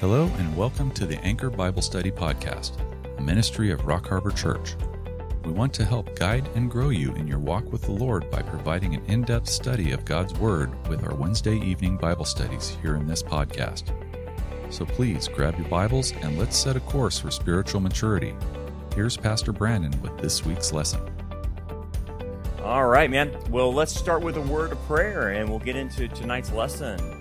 Hello, and welcome to the Anchor Bible Study Podcast, a ministry of Rock Harbor Church. We want to help guide and grow you in your walk with the Lord by providing an in depth study of God's Word with our Wednesday evening Bible studies here in this podcast. So please grab your Bibles and let's set a course for spiritual maturity. Here's Pastor Brandon with this week's lesson. All right, man. Well, let's start with a word of prayer and we'll get into tonight's lesson.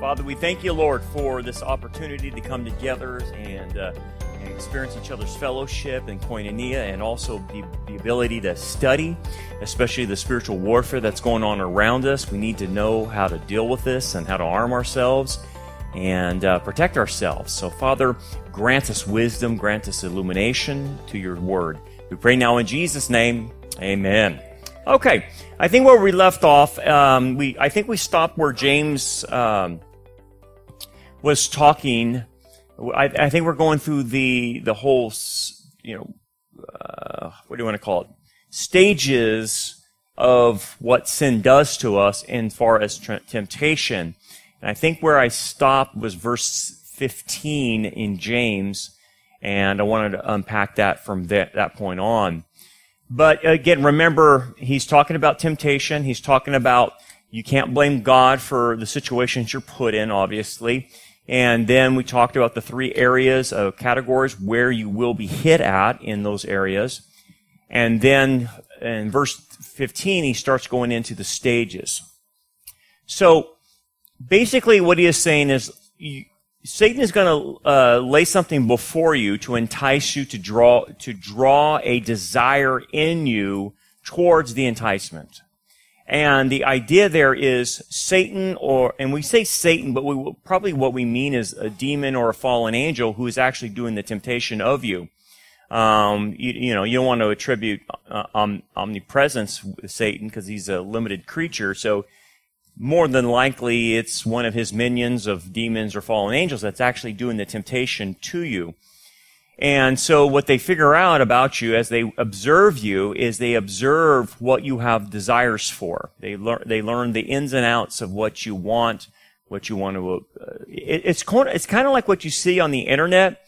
Father, we thank you, Lord, for this opportunity to come together and, uh, and experience each other's fellowship and koinonia and also the, the ability to study, especially the spiritual warfare that's going on around us. We need to know how to deal with this and how to arm ourselves and uh, protect ourselves. So, Father, grant us wisdom, grant us illumination to your word. We pray now in Jesus' name. Amen. Okay, I think where we left off, um, we I think we stopped where James um, was talking. I, I, think we're going through the the whole, you know, uh, what do you want to call it? Stages of what sin does to us in far as t- temptation. And I think where I stopped was verse 15 in James, and I wanted to unpack that from that, that point on. But again, remember, he's talking about temptation. He's talking about you can't blame God for the situations you're put in, obviously. And then we talked about the three areas of categories where you will be hit at in those areas. And then in verse 15, he starts going into the stages. So basically what he is saying is you, Satan is going to uh, lay something before you to entice you to draw to draw a desire in you towards the enticement. And the idea there is Satan, or, and we say Satan, but we, probably what we mean is a demon or a fallen angel who is actually doing the temptation of you. Um, you, you, know, you don't want to attribute uh, um, omnipresence with Satan because he's a limited creature. So more than likely it's one of his minions of demons or fallen angels that's actually doing the temptation to you. And so what they figure out about you as they observe you is they observe what you have desires for. They learn, they learn the ins and outs of what you want, what you want to, uh, it, it's kind of, it's kind of like what you see on the internet.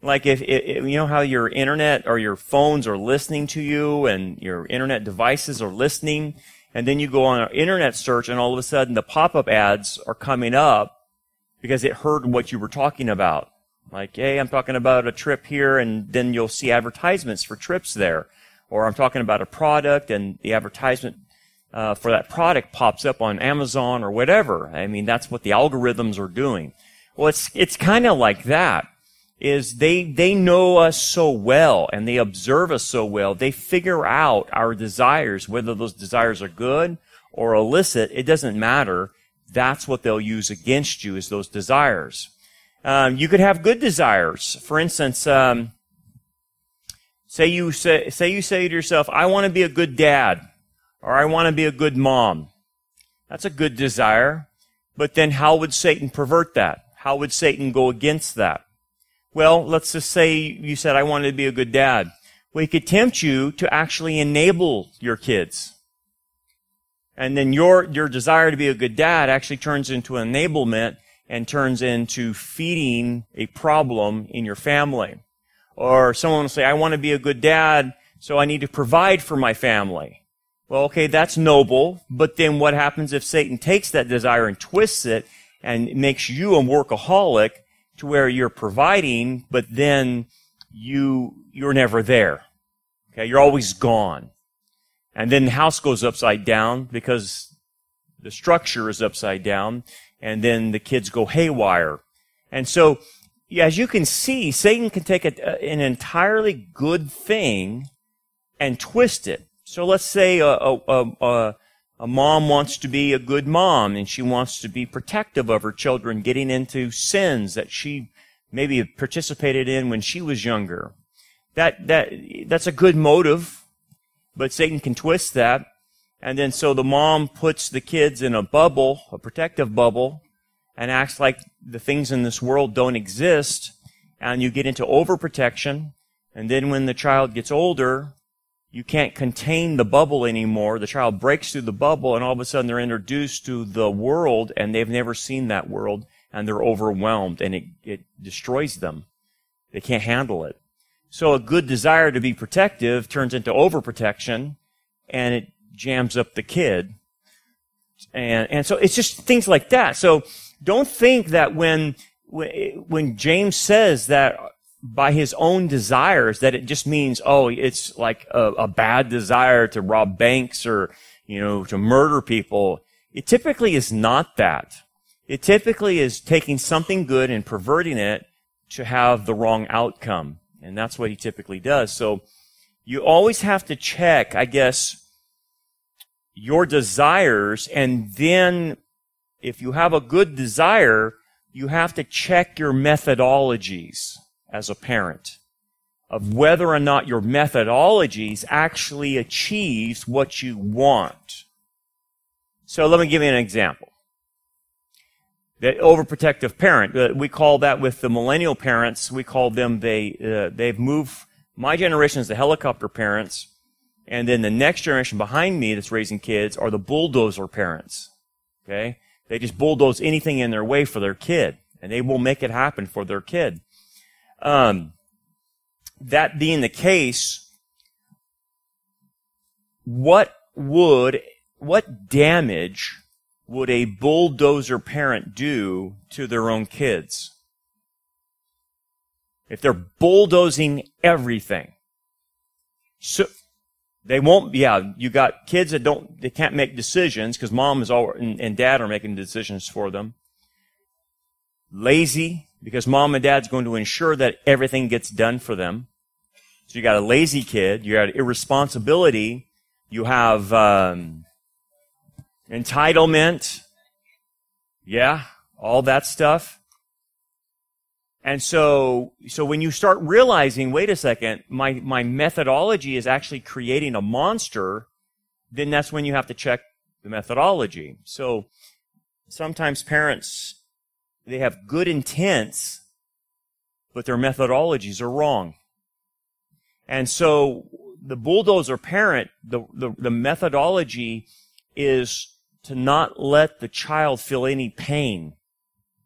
Like if, if, you know how your internet or your phones are listening to you and your internet devices are listening and then you go on an internet search and all of a sudden the pop-up ads are coming up because it heard what you were talking about. Like, hey, I'm talking about a trip here, and then you'll see advertisements for trips there. Or I'm talking about a product, and the advertisement uh, for that product pops up on Amazon or whatever. I mean, that's what the algorithms are doing. Well, it's it's kind of like that. Is they they know us so well and they observe us so well. They figure out our desires, whether those desires are good or illicit. It doesn't matter. That's what they'll use against you is those desires. Um, you could have good desires. For instance, um, say you say, say you say to yourself, "I want to be a good dad," or "I want to be a good mom." That's a good desire. But then, how would Satan pervert that? How would Satan go against that? Well, let's just say you said, "I wanted to be a good dad." Well, he could tempt you to actually enable your kids. And then your, your desire to be a good dad actually turns into enablement and turns into feeding a problem in your family. Or someone will say, I want to be a good dad, so I need to provide for my family. Well, okay, that's noble, but then what happens if Satan takes that desire and twists it and makes you a workaholic to where you're providing, but then you, you're never there. Okay, you're always gone. And then the house goes upside down because the structure is upside down and then the kids go haywire. And so, as you can see, Satan can take a, an entirely good thing and twist it. So let's say a, a, a, a mom wants to be a good mom and she wants to be protective of her children getting into sins that she maybe participated in when she was younger. That, that, that's a good motive, but Satan can twist that and then so the mom puts the kids in a bubble, a protective bubble, and acts like the things in this world don't exist. And you get into overprotection. And then when the child gets older, you can't contain the bubble anymore. The child breaks through the bubble and all of a sudden they're introduced to the world and they've never seen that world and they're overwhelmed and it, it destroys them. They can't handle it. So a good desire to be protective turns into overprotection and it jams up the kid. And, and so it's just things like that. So don't think that when, when James says that by his own desires, that it just means, oh, it's like a, a bad desire to rob banks or, you know, to murder people. It typically is not that. It typically is taking something good and perverting it to have the wrong outcome. And that's what he typically does. So you always have to check, I guess, your desires and then if you have a good desire, you have to check your methodologies as a parent of whether or not your methodologies actually achieves what you want. So let me give you an example. The overprotective parent, uh, we call that with the millennial parents, we call them, they, uh, they've moved, my generation is the helicopter parents, and then the next generation behind me that's raising kids are the bulldozer parents. Okay? They just bulldoze anything in their way for their kid, and they will make it happen for their kid. Um, that being the case, what would, what damage would a bulldozer parent do to their own kids? If they're bulldozing everything. So, they won't, yeah, you got kids that don't, they can't make decisions because mom is all, and, and dad are making decisions for them. Lazy because mom and dad's going to ensure that everything gets done for them. So you got a lazy kid, you got irresponsibility, you have, um, entitlement. Yeah, all that stuff. And so, so when you start realizing, wait a second, my, my methodology is actually creating a monster, then that's when you have to check the methodology. So sometimes parents, they have good intents, but their methodologies are wrong. And so the bulldozer parent, the, the, the methodology is to not let the child feel any pain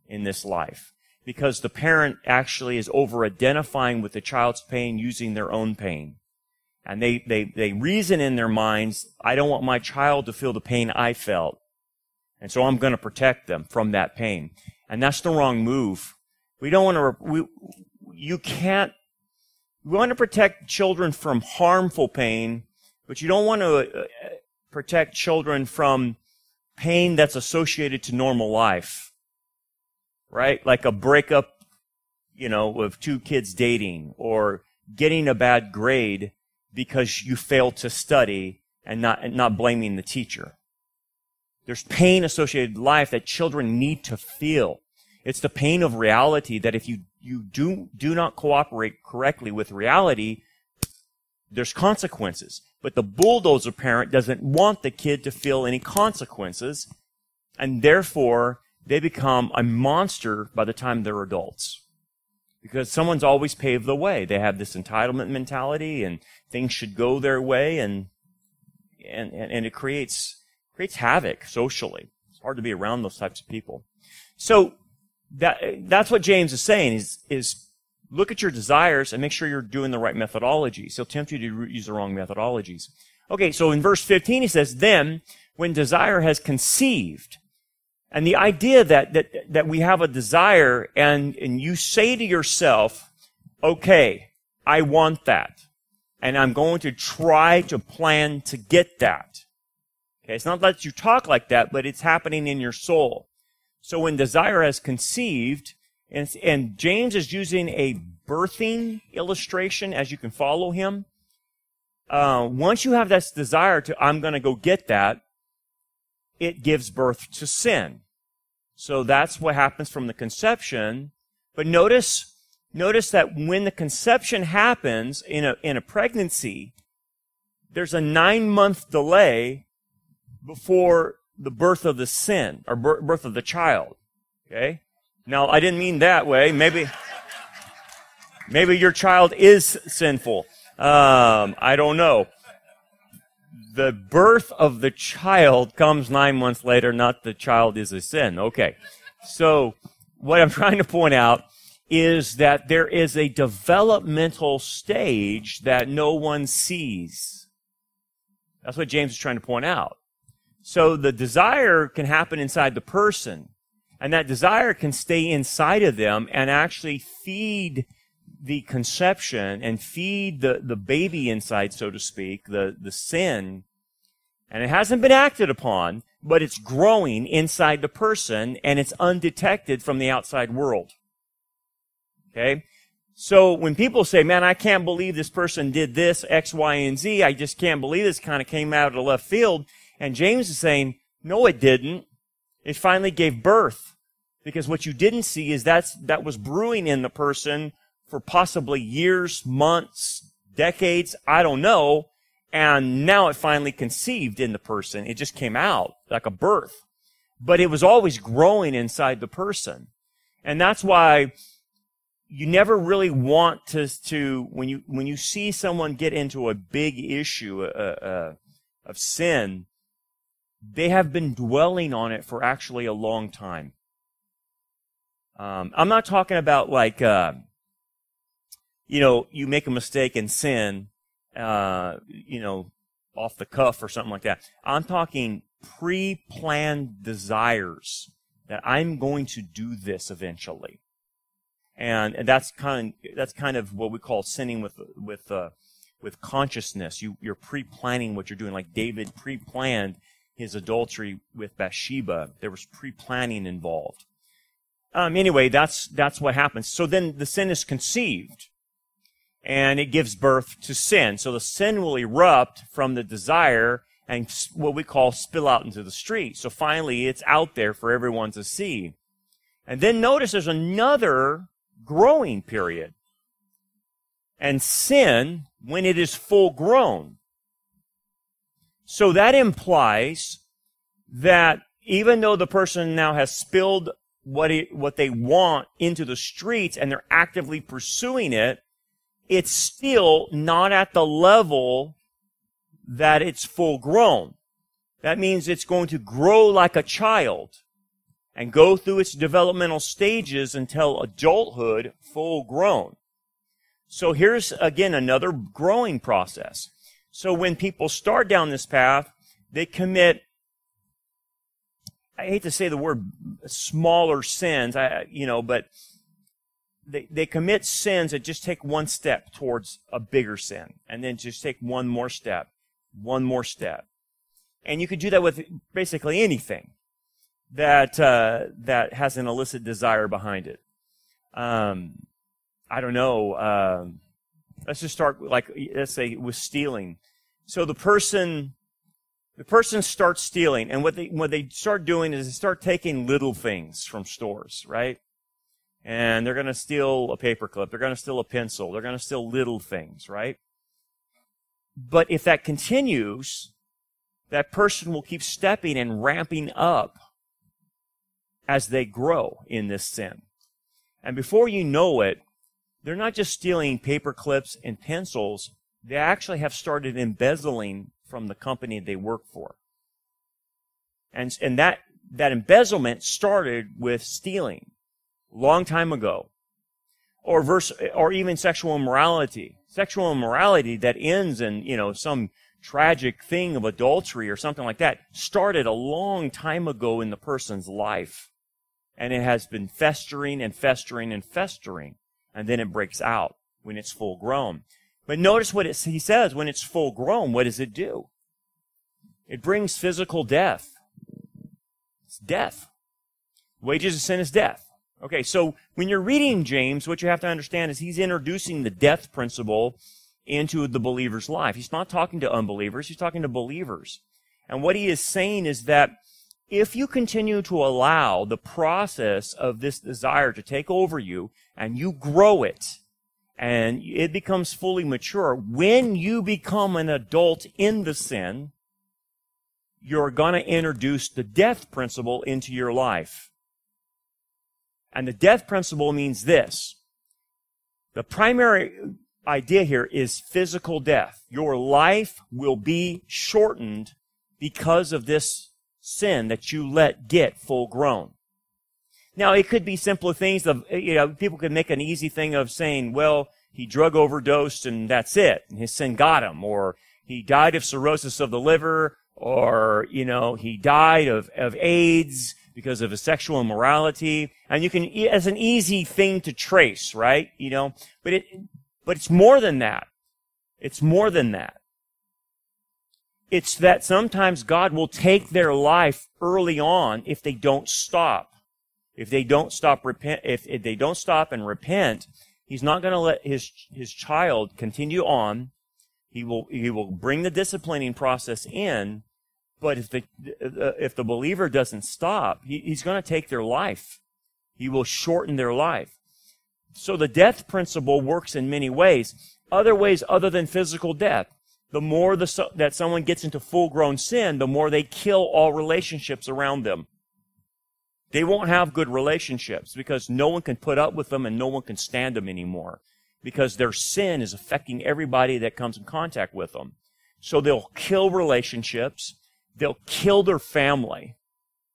in this life because the parent actually is over identifying with the child's pain using their own pain. And they, they, they reason in their minds, I don't want my child to feel the pain I felt. And so I'm going to protect them from that pain. And that's the wrong move. We don't want to, we, you can't, we want to protect children from harmful pain, but you don't want to uh, protect children from pain that's associated to normal life. Right? Like a breakup, you know, of two kids dating or getting a bad grade because you failed to study and not, and not blaming the teacher. There's pain associated with life that children need to feel. It's the pain of reality that if you, you do, do not cooperate correctly with reality, there's consequences. But the bulldozer parent doesn't want the kid to feel any consequences, and therefore they become a monster by the time they're adults. Because someone's always paved the way. They have this entitlement mentality and things should go their way and, and, and it creates, creates havoc socially. It's hard to be around those types of people. So that, that's what James is saying is, is look at your desires and make sure you're doing the right methodologies. He'll tempt you to use the wrong methodologies. Okay, so in verse 15 he says, then when desire has conceived, and the idea that, that, that we have a desire and, and you say to yourself, okay, I want that. And I'm going to try to plan to get that. Okay, it's not that you talk like that, but it's happening in your soul. So when desire has conceived, and, and James is using a birthing illustration as you can follow him. Uh, once you have this desire to, I'm going to go get that, it gives birth to sin. So that's what happens from the conception. But notice, notice that when the conception happens in a, in a pregnancy, there's a nine month delay before the birth of the sin or birth of the child. Okay? Now, I didn't mean that way. Maybe, maybe your child is sinful. Um, I don't know. The birth of the child comes nine months later, not the child is a sin. Okay. So, what I'm trying to point out is that there is a developmental stage that no one sees. That's what James is trying to point out. So the desire can happen inside the person, and that desire can stay inside of them and actually feed the conception and feed the, the baby inside, so to speak, the, the sin. And it hasn't been acted upon, but it's growing inside the person and it's undetected from the outside world. Okay? So when people say, man, I can't believe this person did this, X, Y, and Z, I just can't believe this kind of came out of the left field. And James is saying, no, it didn't. It finally gave birth. Because what you didn't see is that's, that was brewing in the person for possibly years, months, decades, I don't know. And now it finally conceived in the person. It just came out like a birth. But it was always growing inside the person. And that's why you never really want to, to when you when you see someone get into a big issue uh, uh, of sin, they have been dwelling on it for actually a long time. Um, I'm not talking about like uh, you know you make a mistake and sin, uh, you know, off the cuff or something like that. I'm talking pre-planned desires that I'm going to do this eventually and, and that's kind of, that's kind of what we call sinning with with uh, with consciousness. You you're pre-planning what you're doing, like David pre-planned his adultery with Bathsheba. There was pre-planning involved. Um, anyway, that's that's what happens. So then the sin is conceived, and it gives birth to sin. So the sin will erupt from the desire and what we call spill out into the street. So finally, it's out there for everyone to see. And then notice there's another growing period. And sin when it is full grown. So that implies that even though the person now has spilled what it, what they want into the streets and they're actively pursuing it, it's still not at the level that it's full grown. That means it's going to grow like a child and go through its developmental stages until adulthood full grown. So here's again another growing process. So when people start down this path, they commit I hate to say the word smaller sins, I, you know, but they, they commit sins that just take one step towards a bigger sin and then just take one more step, one more step. And you could do that with basically anything that uh, that has an illicit desire behind it. Um, I don't know. Um, let's just start like let's say with stealing. So the person the person starts stealing, and what they what they start doing is they start taking little things from stores, right? And they're going to steal a paperclip. They're going to steal a pencil. They're going to steal little things, right? But if that continues, that person will keep stepping and ramping up as they grow in this sin. And before you know it, they're not just stealing paper clips and pencils, they actually have started embezzling from the company they work for. And, and that, that embezzlement started with stealing long time ago. Or verse, or even sexual immorality. Sexual immorality that ends in, you know, some tragic thing of adultery or something like that started a long time ago in the person's life and it has been festering and festering and festering, and then it breaks out when it's full grown. But notice what he says when it's full grown, what does it do? It brings physical death. It's death. Wages of sin is death. Okay, so when you're reading James, what you have to understand is he's introducing the death principle into the believer's life. He's not talking to unbelievers, he's talking to believers. And what he is saying is that if you continue to allow the process of this desire to take over you and you grow it and it becomes fully mature, when you become an adult in the sin, you're going to introduce the death principle into your life. And the death principle means this. The primary idea here is physical death. Your life will be shortened because of this sin that you let get full grown. Now, it could be simpler things of, you know, people could make an easy thing of saying, well, he drug overdosed and that's it. And his sin got him. Or he died of cirrhosis of the liver. Or, you know, he died of, of AIDS because of his sexual immorality. And you can, as an easy thing to trace, right? You know, but it, but it's more than that. It's more than that. It's that sometimes God will take their life early on if they don't stop. If they don't stop repent, if, if they don't stop and repent, He's not going to let his, his child continue on. He will, he will bring the disciplining process in, but if the, uh, if the believer doesn't stop, he, he's going to take their life. He will shorten their life. So the death principle works in many ways. Other ways other than physical death. The more the, that someone gets into full grown sin, the more they kill all relationships around them. They won't have good relationships because no one can put up with them and no one can stand them anymore because their sin is affecting everybody that comes in contact with them. So they'll kill relationships. They'll kill their family.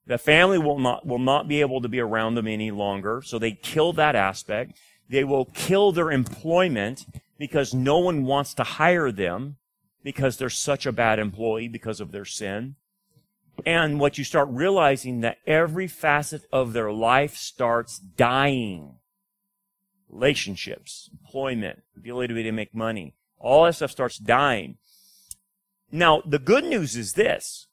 The family will not, will not be able to be around them any longer. So they kill that aspect. They will kill their employment because no one wants to hire them because they're such a bad employee because of their sin. And what you start realizing that every facet of their life starts dying. Relationships, employment, ability to make money, all that stuff starts dying. Now, the good news is this,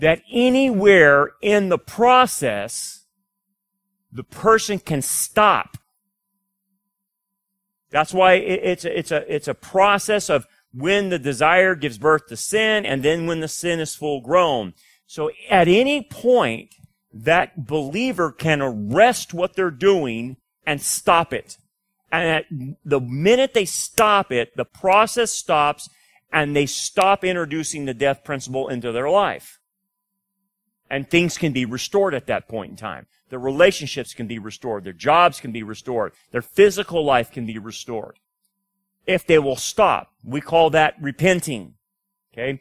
that anywhere in the process, the person can stop. That's why it's a, it's a, it's a process of when the desire gives birth to sin and then when the sin is full grown. So at any point, that believer can arrest what they're doing and stop it. And at the minute they stop it, the process stops and they stop introducing the death principle into their life. And things can be restored at that point in time. Their relationships can be restored. Their jobs can be restored. Their physical life can be restored. If they will stop. We call that repenting. Okay?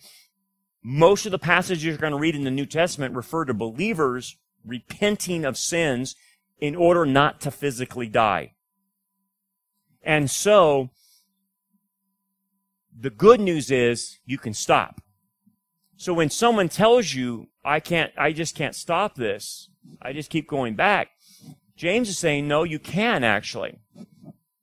Most of the passages you're going to read in the New Testament refer to believers repenting of sins in order not to physically die. And so, the good news is you can stop. So when someone tells you, I can't, I just can't stop this, I just keep going back, James is saying, no, you can actually.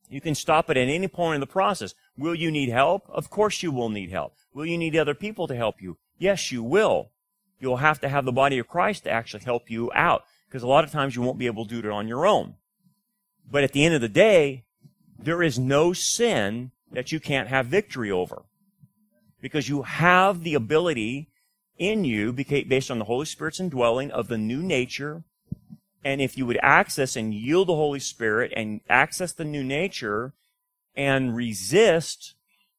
You can stop it at any point in the process. Will you need help? Of course you will need help. Will you need other people to help you? Yes, you will. You'll have to have the body of Christ to actually help you out because a lot of times you won't be able to do it on your own. But at the end of the day, there is no sin that you can't have victory over because you have the ability in you based on the Holy Spirit's indwelling of the new nature. And if you would access and yield the Holy Spirit and access the new nature and resist,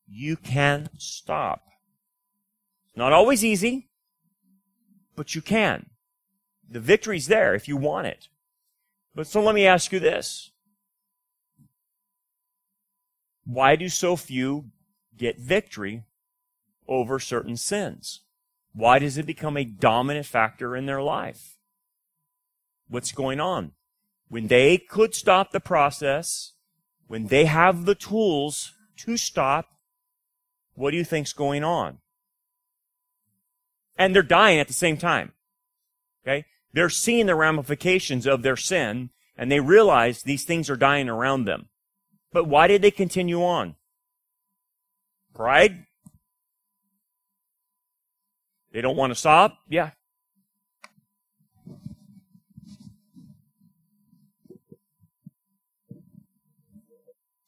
you can stop. Not always easy, but you can. The victory's there if you want it. But so let me ask you this. Why do so few get victory over certain sins? Why does it become a dominant factor in their life? What's going on? When they could stop the process, when they have the tools to stop, what do you think's going on? and they're dying at the same time. Okay? They're seeing the ramifications of their sin, and they realize these things are dying around them. But why did they continue on? Pride? They don't want to stop? Yeah.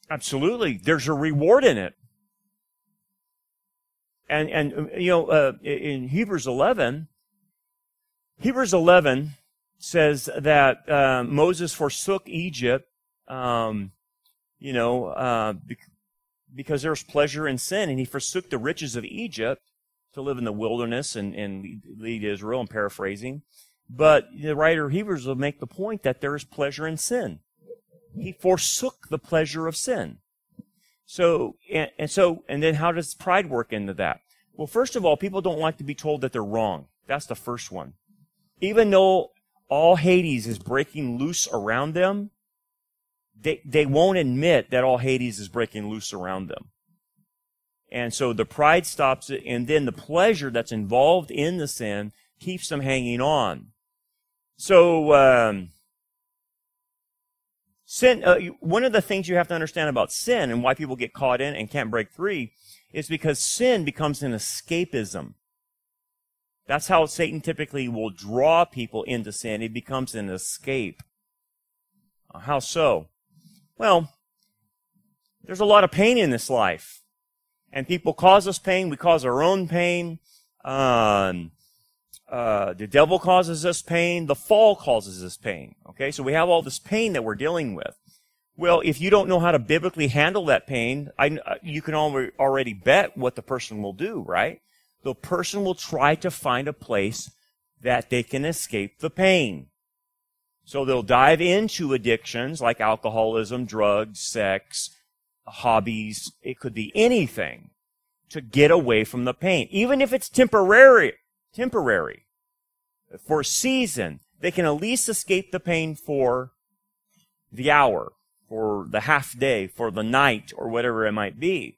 Absolutely. There's a reward in it. And, and you know, uh, in Hebrews 11, Hebrews 11 says that uh, Moses forsook Egypt, um, you know, uh, because there was pleasure in sin, and he forsook the riches of Egypt to live in the wilderness and, and lead Israel, I'm paraphrasing. But the writer of Hebrews will make the point that there is pleasure in sin. He forsook the pleasure of sin. So, and, and so, and then how does pride work into that? Well, first of all, people don't like to be told that they're wrong. That's the first one. Even though all Hades is breaking loose around them, they, they won't admit that all Hades is breaking loose around them. And so the pride stops it, and then the pleasure that's involved in the sin keeps them hanging on. So, um, sin, uh, one of the things you have to understand about sin and why people get caught in and can't break free is because sin becomes an escapism. That's how Satan typically will draw people into sin. It becomes an escape. Uh, how so? Well, there's a lot of pain in this life. And people cause us pain. We cause our own pain. Um, uh, the devil causes us pain. The fall causes us pain. Okay, so we have all this pain that we're dealing with. Well, if you don't know how to biblically handle that pain, I, uh, you can already bet what the person will do, right? The person will try to find a place that they can escape the pain. So they'll dive into addictions like alcoholism, drugs, sex, hobbies. It could be anything to get away from the pain. Even if it's temporary, temporary, for a season, they can at least escape the pain for the hour, for the half day, for the night, or whatever it might be.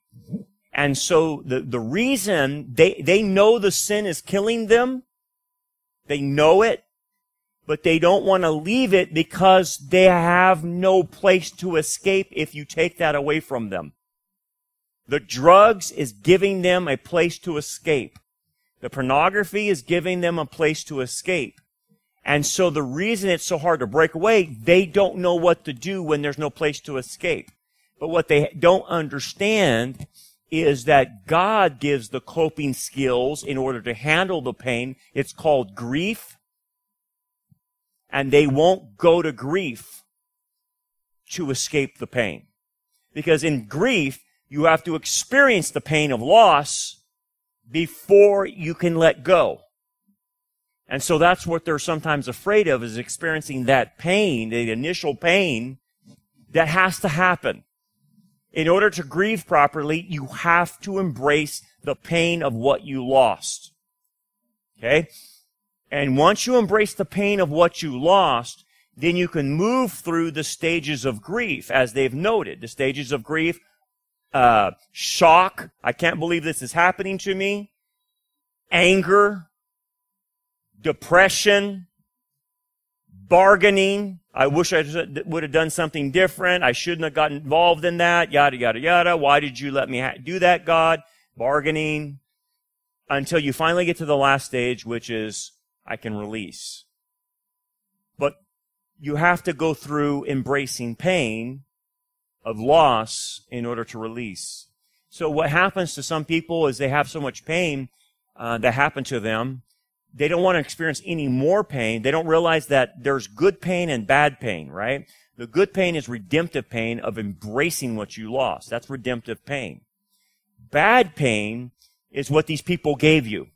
And so the, the reason they, they know the sin is killing them, they know it, but they don't want to leave it because they have no place to escape if you take that away from them. The drugs is giving them a place to escape. The pornography is giving them a place to escape. And so the reason it's so hard to break away, they don't know what to do when there's no place to escape. But what they don't understand is that God gives the coping skills in order to handle the pain. It's called grief and they won't go to grief to escape the pain. Because in grief, you have to experience the pain of loss before you can let go. And so that's what they're sometimes afraid of is experiencing that pain, the initial pain that has to happen. In order to grieve properly, you have to embrace the pain of what you lost. Okay? And once you embrace the pain of what you lost, then you can move through the stages of grief, as they've noted. The stages of grief, uh, shock. I can't believe this is happening to me. Anger, depression, bargaining. I wish I would have done something different. I shouldn't have gotten involved in that. Yada, yada, yada. Why did you let me ha- do that, God? Bargaining. Until you finally get to the last stage, which is I can release. But you have to go through embracing pain of loss in order to release. So what happens to some people is they have so much pain uh, that happened to them. They don't want to experience any more pain. They don't realize that there's good pain and bad pain, right? The good pain is redemptive pain of embracing what you lost. That's redemptive pain. Bad pain is what these people gave you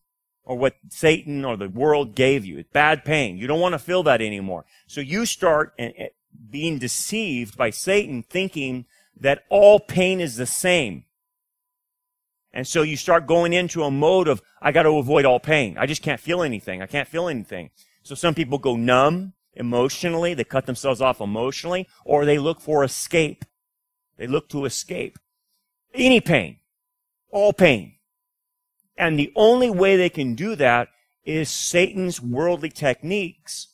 or what Satan or the world gave you. It's bad pain. You don't want to feel that anymore. So you start eh, eh, being deceived by Satan thinking that all pain is the same. And so you start going into a mode of, I got to avoid all pain. I just can't feel anything. I can't feel anything. So some people go numb emotionally. They cut themselves off emotionally or they look for escape. They look to escape. Any pain. All pain. And the only way they can do that is Satan's worldly techniques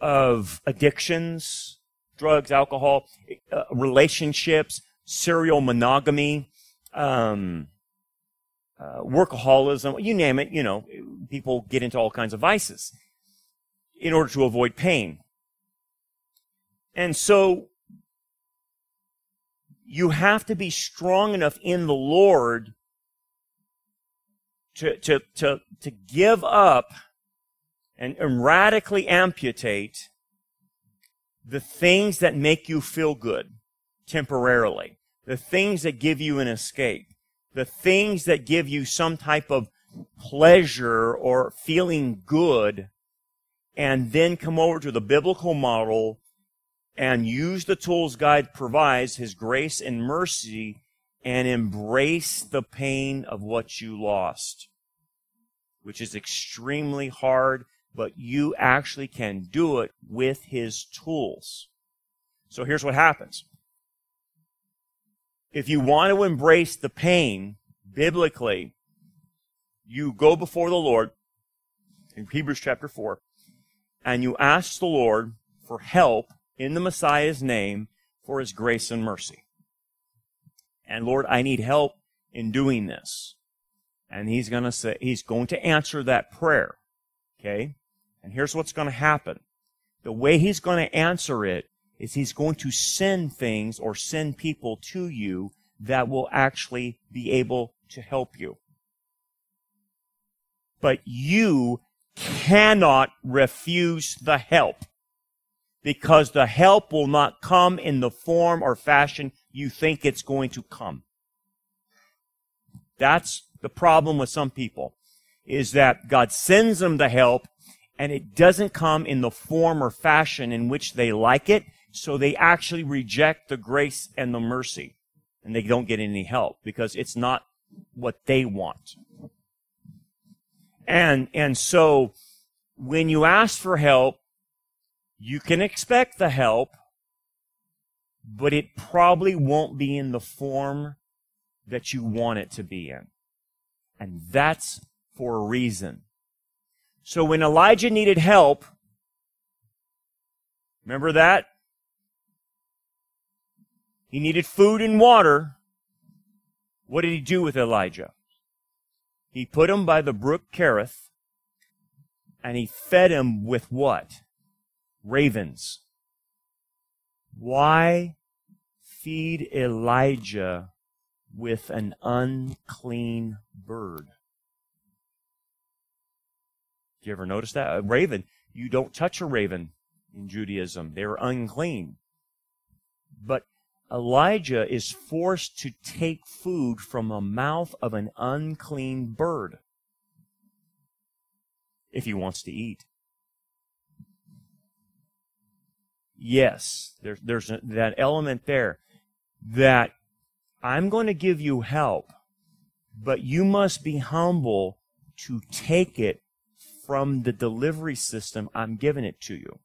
of addictions, drugs, alcohol, uh, relationships, serial monogamy, um, uh, workaholism, you name it, you know, people get into all kinds of vices in order to avoid pain. And so you have to be strong enough in the Lord to, to, to, to give up and, and radically amputate the things that make you feel good temporarily, the things that give you an escape, the things that give you some type of pleasure or feeling good, and then come over to the biblical model and use the tools God provides, His grace and mercy, and embrace the pain of what you lost, which is extremely hard, but you actually can do it with his tools. So here's what happens. If you want to embrace the pain biblically, you go before the Lord in Hebrews chapter 4 and you ask the Lord for help in the Messiah's name for his grace and mercy. And Lord, I need help in doing this. And he's going to say, he's going to answer that prayer. Okay? And here's what's going to happen. The way he's going to answer it is he's going to send things or send people to you that will actually be able to help you. But you cannot refuse the help because the help will not come in the form or fashion you think it's going to come. That's the problem with some people is that God sends them the help and it doesn't come in the form or fashion in which they like it. So they actually reject the grace and the mercy and they don't get any help because it's not what they want. And, and so when you ask for help, you can expect the help, but it probably won't be in the form that you want it to be in. And that's for a reason. So when Elijah needed help, remember that? He needed food and water. What did he do with Elijah? He put him by the brook Kerith and he fed him with what? Ravens. Why feed Elijah with an unclean bird? Do you ever notice that? A raven, you don't touch a raven in Judaism. They're unclean. But Elijah is forced to take food from the mouth of an unclean bird if he wants to eat. Yes, there's, that element there that I'm going to give you help, but you must be humble to take it from the delivery system I'm giving it to you.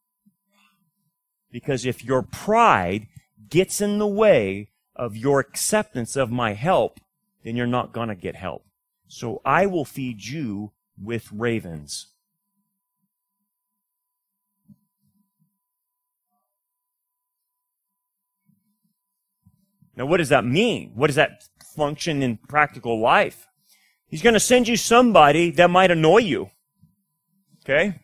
Because if your pride gets in the way of your acceptance of my help, then you're not going to get help. So I will feed you with ravens. Now, what does that mean? What does that function in practical life? He's going to send you somebody that might annoy you. Okay?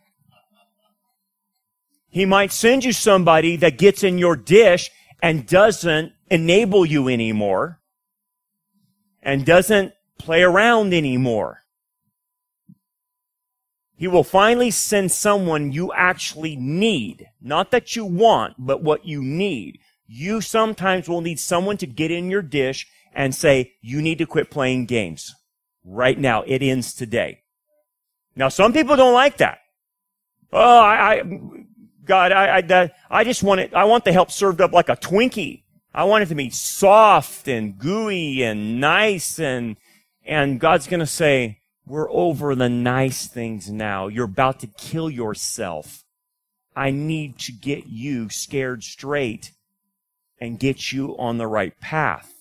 He might send you somebody that gets in your dish and doesn't enable you anymore and doesn't play around anymore. He will finally send someone you actually need. Not that you want, but what you need. You sometimes will need someone to get in your dish and say, you need to quit playing games. Right now. It ends today. Now, some people don't like that. Oh, I, I God, I, I, I just want it, I want the help served up like a Twinkie. I want it to be soft and gooey and nice and, and God's going to say, we're over the nice things now. You're about to kill yourself. I need to get you scared straight and get you on the right path.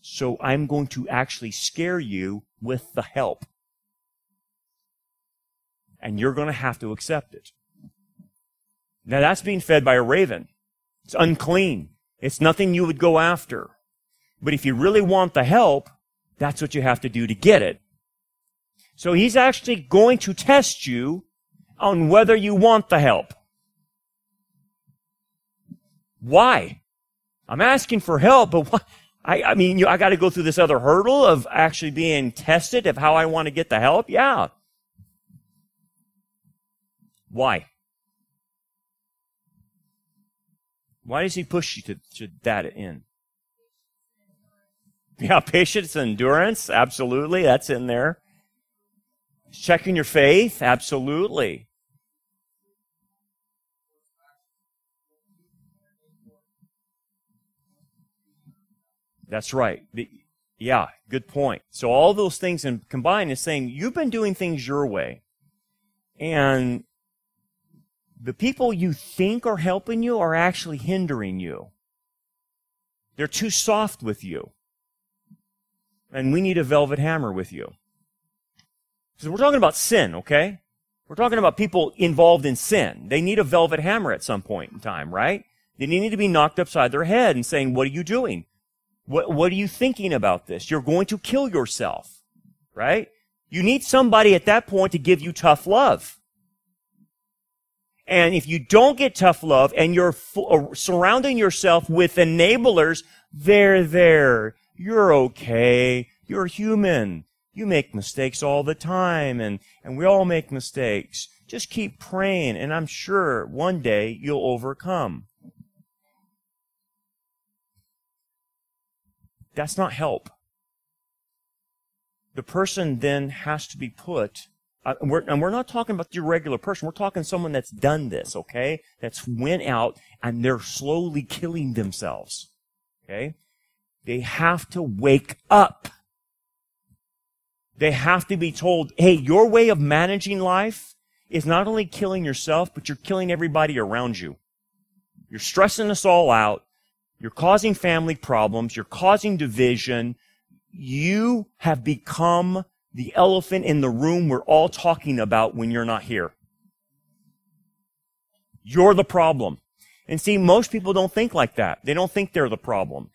So I'm going to actually scare you with the help and you're going to have to accept it. Now that's being fed by a raven. It's unclean. It's nothing you would go after. But if you really want the help, that's what you have to do to get it. So he's actually going to test you on whether you want the help. Why? I'm asking for help, but what? I, I mean, you, I got to go through this other hurdle of actually being tested of how I want to get the help. Yeah. Why? Why does he push you to, to that end? Yeah, patience and endurance. Absolutely. That's in there. Checking your faith. Absolutely. That's right. The, yeah, good point. So all those things in, combined is saying you've been doing things your way. And the people you think are helping you are actually hindering you. They're too soft with you. And we need a velvet hammer with you. Because we're talking about sin, okay? We're talking about people involved in sin. They need a velvet hammer at some point in time, right? They need to be knocked upside their head and saying, what are you doing? What, what are you thinking about this? You're going to kill yourself, right? You need somebody at that point to give you tough love. And if you don't get tough love and you're uh, surrounding yourself with enablers, they're there. You're okay. You're human. You make mistakes all the time and, and we all make mistakes. Just keep praying and I'm sure one day you'll overcome. That's not help. The person then has to be put uh, and, we're, and we're not talking about your regular person. We're talking someone that's done this, okay? That's went out and they're slowly killing themselves. Okay? They have to wake up. They have to be told, hey, your way of managing life is not only killing yourself, but you're killing everybody around you. You're stressing us all out. You're causing family problems. You're causing division. You have become the elephant in the room we're all talking about when you're not here. You're the problem. And see, most people don't think like that. They don't think they're the problem.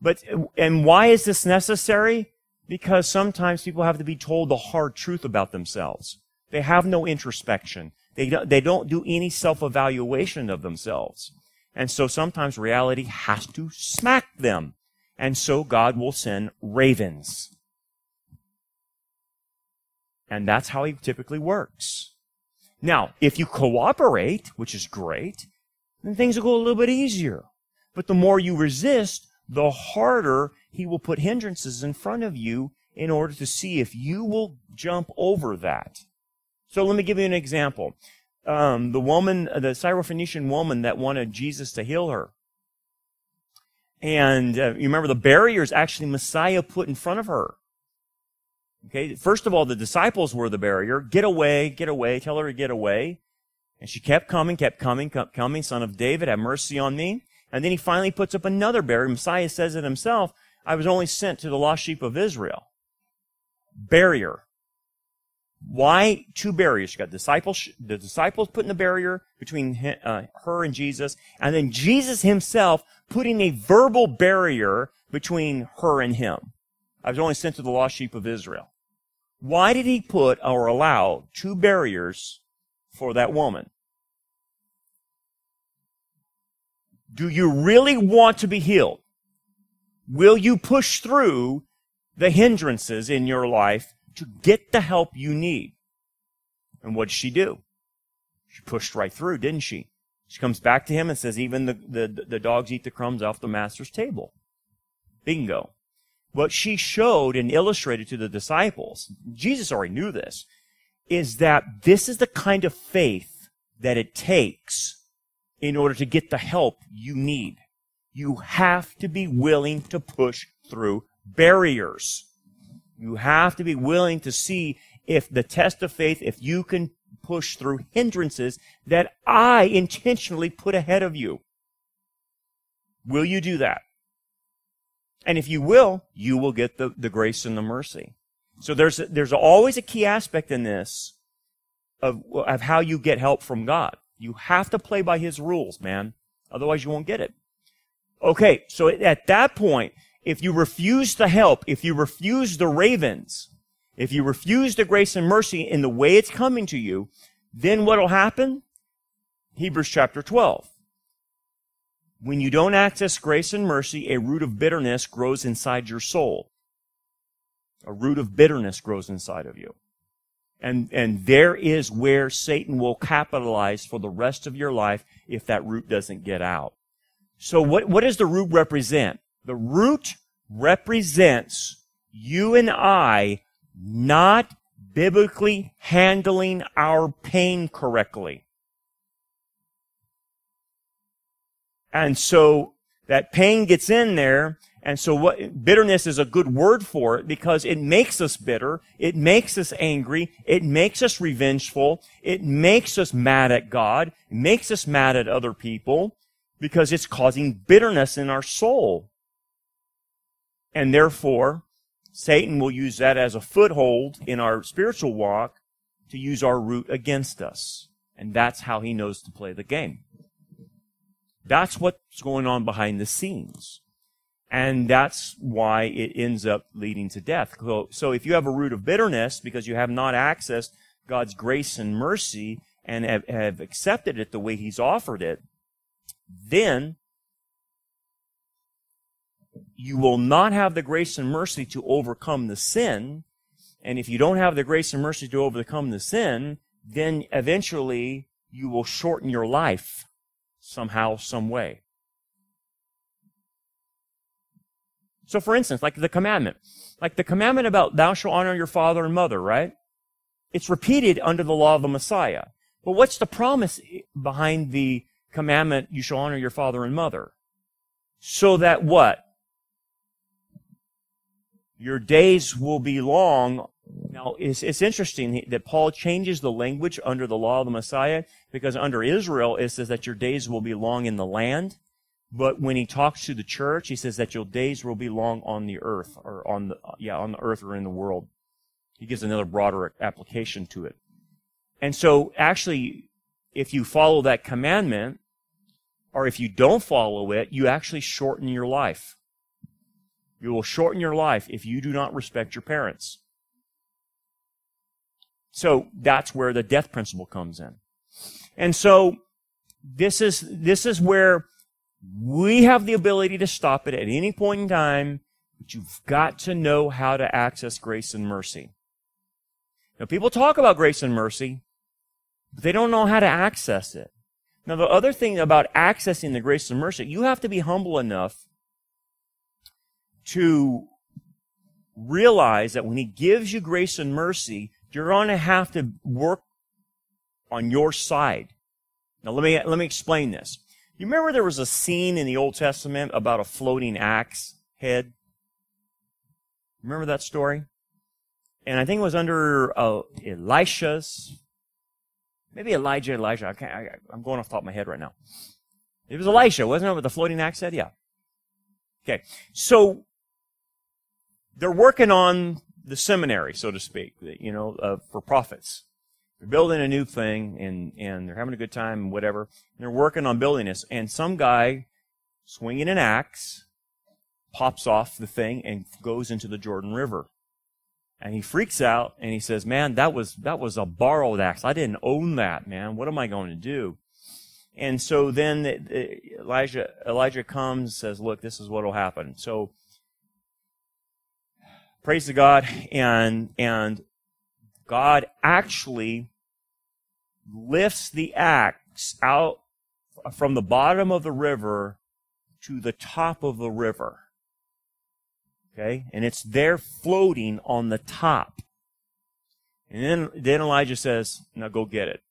But, and why is this necessary? Because sometimes people have to be told the hard truth about themselves. They have no introspection. They don't, they don't do any self-evaluation of themselves. And so sometimes reality has to smack them. And so God will send ravens. And that's how he typically works. Now, if you cooperate, which is great, then things will go a little bit easier. But the more you resist, the harder he will put hindrances in front of you in order to see if you will jump over that. So let me give you an example. Um, the woman, the Syrophoenician woman that wanted Jesus to heal her. And uh, you remember the barriers actually Messiah put in front of her. Okay, first of all, the disciples were the barrier. Get away, get away, tell her to get away. And she kept coming, kept coming, kept coming. Son of David, have mercy on me. And then he finally puts up another barrier. Messiah says it himself. I was only sent to the lost sheep of Israel. Barrier. Why two barriers? You got disciples, the disciples putting the barrier between uh, her and Jesus, and then Jesus himself putting a verbal barrier between her and him. I was only sent to the lost sheep of Israel. Why did he put or allow two barriers for that woman? Do you really want to be healed? Will you push through the hindrances in your life to get the help you need? And what did she do? She pushed right through, didn't she? She comes back to him and says, even the, the, the dogs eat the crumbs off the master's table. Bingo what she showed and illustrated to the disciples, Jesus already knew this, is that this is the kind of faith that it takes in order to get the help you need. You have to be willing to push through barriers. You have to be willing to see if the test of faith, if you can push through hindrances that I intentionally put ahead of you. Will you do that? And if you will, you will get the, the grace and the mercy. So there's, there's always a key aspect in this of, of how you get help from God. You have to play by His rules, man. Otherwise you won't get it. Okay, so at that point, if you refuse the help, if you refuse the ravens, if you refuse the grace and mercy in the way it's coming to you, then what'll happen? Hebrews chapter 12. When you don't access grace and mercy, a root of bitterness grows inside your soul. A root of bitterness grows inside of you. And, and there is where Satan will capitalize for the rest of your life if that root doesn't get out. So what, what does the root represent? The root represents you and I not biblically handling our pain correctly. And so that pain gets in there And so what, bitterness is a good word for it because it makes us bitter. It makes us angry. It makes us revengeful. It makes us mad at God. It makes us mad at other people because it's causing bitterness in our soul. And therefore, Satan will use that as a foothold in our spiritual walk to use our root against us. And that's how he knows to play the game. That's what's going on behind the scenes. And that's why it ends up leading to death. So if you have a root of bitterness because you have not accessed God's grace and mercy and have, accepted it the way He's offered it, then you will not have the grace and mercy to overcome the sin. And if you don't have the grace and mercy to overcome the sin, then eventually you will shorten your life somehow, some way. So for instance, like the commandment, like the commandment about thou shalt honor your father and mother, right? It's repeated under the law of the Messiah. But what's the promise behind the commandment, you shall honor your father and mother? So that what? Your days will be long. Now, it's, it's interesting that Paul changes the language under the law of the Messiah because under Israel, it says that your days will be long in the land. But when he talks to the church, he says that your days will be long on the earth, or on the, yeah, on the earth or in the world. He gives another broader application to it. And so actually, if you follow that commandment, or if you don't follow it, you actually shorten your life. You will shorten your life if you do not respect your parents. So that's where the death principle comes in. And so this is, this is where we have the ability to stop it at any point in time, but you've got to know how to access grace and mercy. Now, people talk about grace and mercy, but they don't know how to access it. Now, the other thing about accessing the grace and mercy, you have to be humble enough to realize that when He gives you grace and mercy, you're going to have to work on your side. Now, let me, let me explain this. You remember there was a scene in the Old Testament about a floating axe head? Remember that story? And I think it was under uh, Elisha's, maybe Elijah, Elijah. I can't, I, I'm going off the top of my head right now. It was Elisha, wasn't it, with the floating axe head? Yeah. Okay. So, they're working on the seminary, so to speak, you know, uh, for prophets. They're building a new thing and, and they're having a good time and whatever. And they're working on building this. And some guy swinging an axe pops off the thing and goes into the Jordan River. And he freaks out and he says, man, that was, that was a borrowed axe. I didn't own that, man. What am I going to do? And so then Elijah, Elijah comes, says, look, this is what will happen. So, praise to God, and, and God actually lifts the axe out from the bottom of the river to the top of the river. Okay? And it's there floating on the top. And then, then Elijah says, now go get it.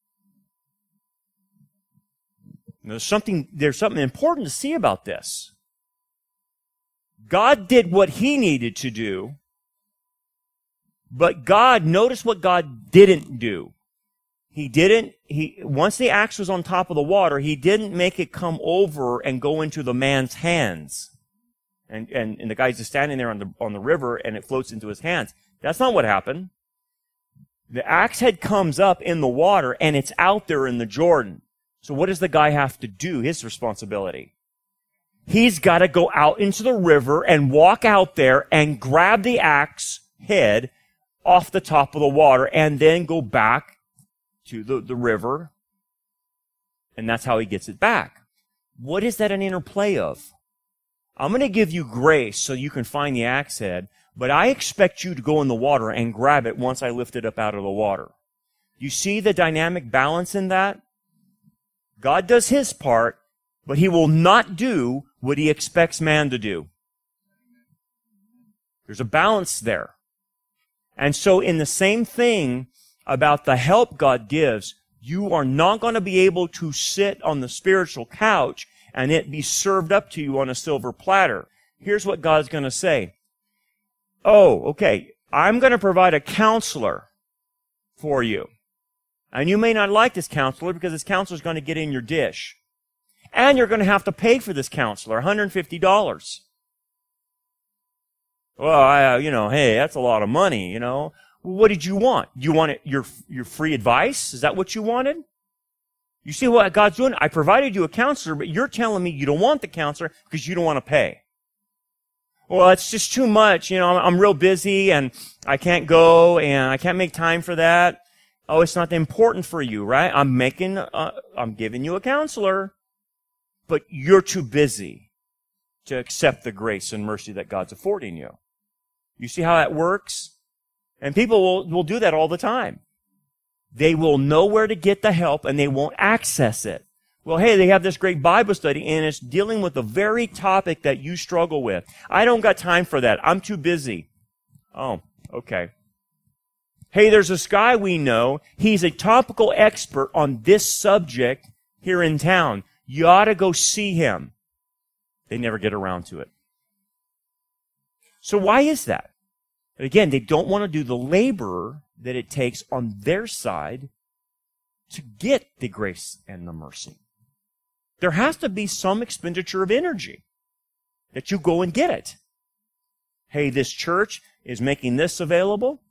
there's something, there's something important to see about this. God did what he needed to do but God, notice what God didn't do. He didn't, he, once the axe was on top of the water, he didn't make it come over and go into the man's hands. And, and, and the guy's just standing there on the, on the river and it floats into his hands. That's not what happened. The axe head comes up in the water and it's out there in the Jordan. So what does the guy have to do? His responsibility. He's got to go out into the river and walk out there and grab the axe head off the top of the water and then go back to the, the river. And that's how he gets it back. What is that an interplay of? I'm going to give you grace so you can find the axe head, but I expect you to go in the water and grab it once I lift it up out of the water. You see the dynamic balance in that? God does his part, but he will not do what he expects man to do. There's a balance there. And so in the same thing about the help God gives, you are not going to be able to sit on the spiritual couch and it be served up to you on a silver platter. here's what God's going to say. Oh, okay. I'm going to provide a counselor for you. And you may not like this counselor because this counselor is going to get in your dish. And you're going to have to pay for this counselor $150. Well, I, uh, you know, hey, that's a lot of money, you know. What did you want? You wanted your, your free advice? Is that what you wanted? You see what God's doing? I provided you a counselor, but you're telling me you don't want the counselor because you don't want to pay. Well, it's just too much. You know, I'm real busy and I can't go and I can't make time for that. Oh, it's not important for you, right? I'm making, uh, I'm giving you a counselor, but you're too busy to accept the grace and mercy that God's affording you. You see how that works? And people will, will do that all the time. They will know where to get the help and they won't access it. Well, hey, they have this great Bible study and it's dealing with the very topic that you struggle with. I don't got time for that. I'm too busy. Oh, okay. Hey, there's this guy we know. He's a topical expert on this subject here in town. You ought to go see him. They never get around to it. So why is that? Again, they don't want to do the labor that it takes on their side to get the grace and the mercy. There has to be some expenditure of energy that you go and get it. Hey, this church is making this available.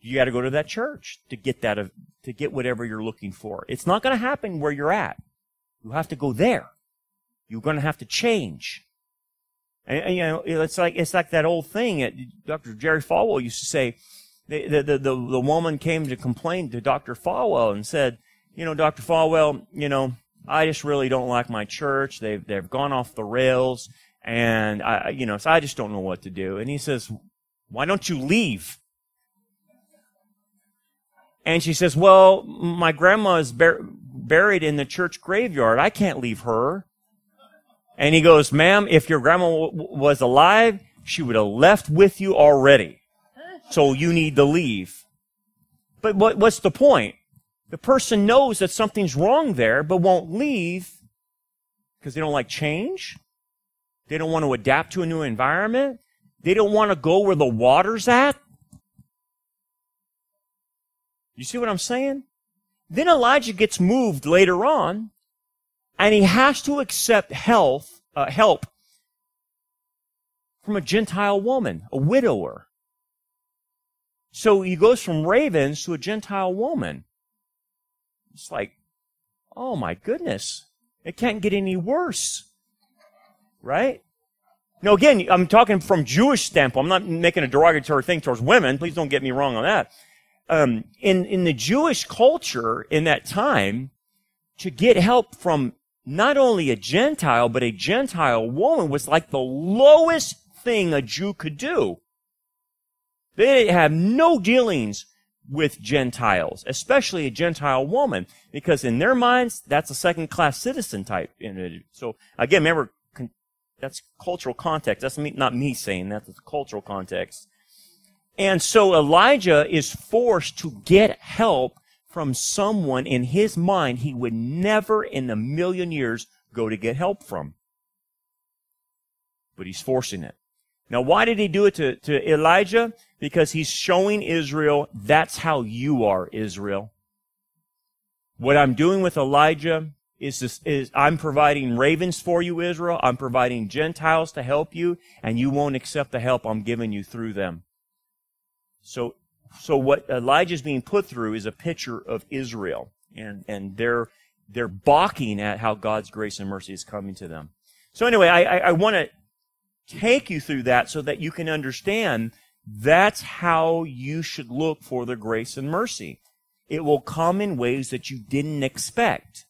You got to go to that church to get that, uh, to get whatever you're looking for. It's not going to happen where you're at. You have to go there. You're going to have to change. And, you know, it's like, it's like that old thing that Dr. Jerry Falwell used to say. The, the, the, the, the woman came to complain to Dr. Falwell and said, you know, Dr. Falwell, you know, I just really don't like my church. They've, they've gone off the rails and I, you know, so I just don't know what to do. And he says, why don't you leave? And she says, well, my grandma is bur- buried in the church graveyard. I can't leave her. And he goes, ma'am, if your grandma w- was alive, she would have left with you already. So you need to leave. But what, what's the point? The person knows that something's wrong there, but won't leave because they don't like change. They don't want to adapt to a new environment. They don't want to go where the water's at. You see what I'm saying? Then Elijah gets moved later on, and he has to accept health, uh, help from a Gentile woman, a widower. So he goes from ravens to a Gentile woman. It's like, oh my goodness, it can't get any worse. Right? Now again, I'm talking from Jewish standpoint. I'm not making a derogatory thing towards women. Please don't get me wrong on that. Um, in, in the Jewish culture in that time, to get help from not only a Gentile, but a Gentile woman was like the lowest thing a Jew could do. They have no dealings with Gentiles, especially a Gentile woman, because in their minds, that's a second class citizen type. So again, remember, that's cultural context. That's not me saying that. That's cultural context. And so Elijah is forced to get help from someone in his mind he would never in a million years go to get help from. But he's forcing it. Now, why did he do it to, to Elijah? Because he's showing Israel that's how you are, Israel. What I'm doing with Elijah is this, is I'm providing ravens for you, Israel. I'm providing Gentiles to help you, and you won't accept the help I'm giving you through them. So, so what Elijah's being put through is a picture of Israel, and and they're they're balking at how God's grace and mercy is coming to them. So anyway, I, I, I want to take you through that so that you can understand that's how you should look for the grace and mercy. It will come in ways that you didn't expect.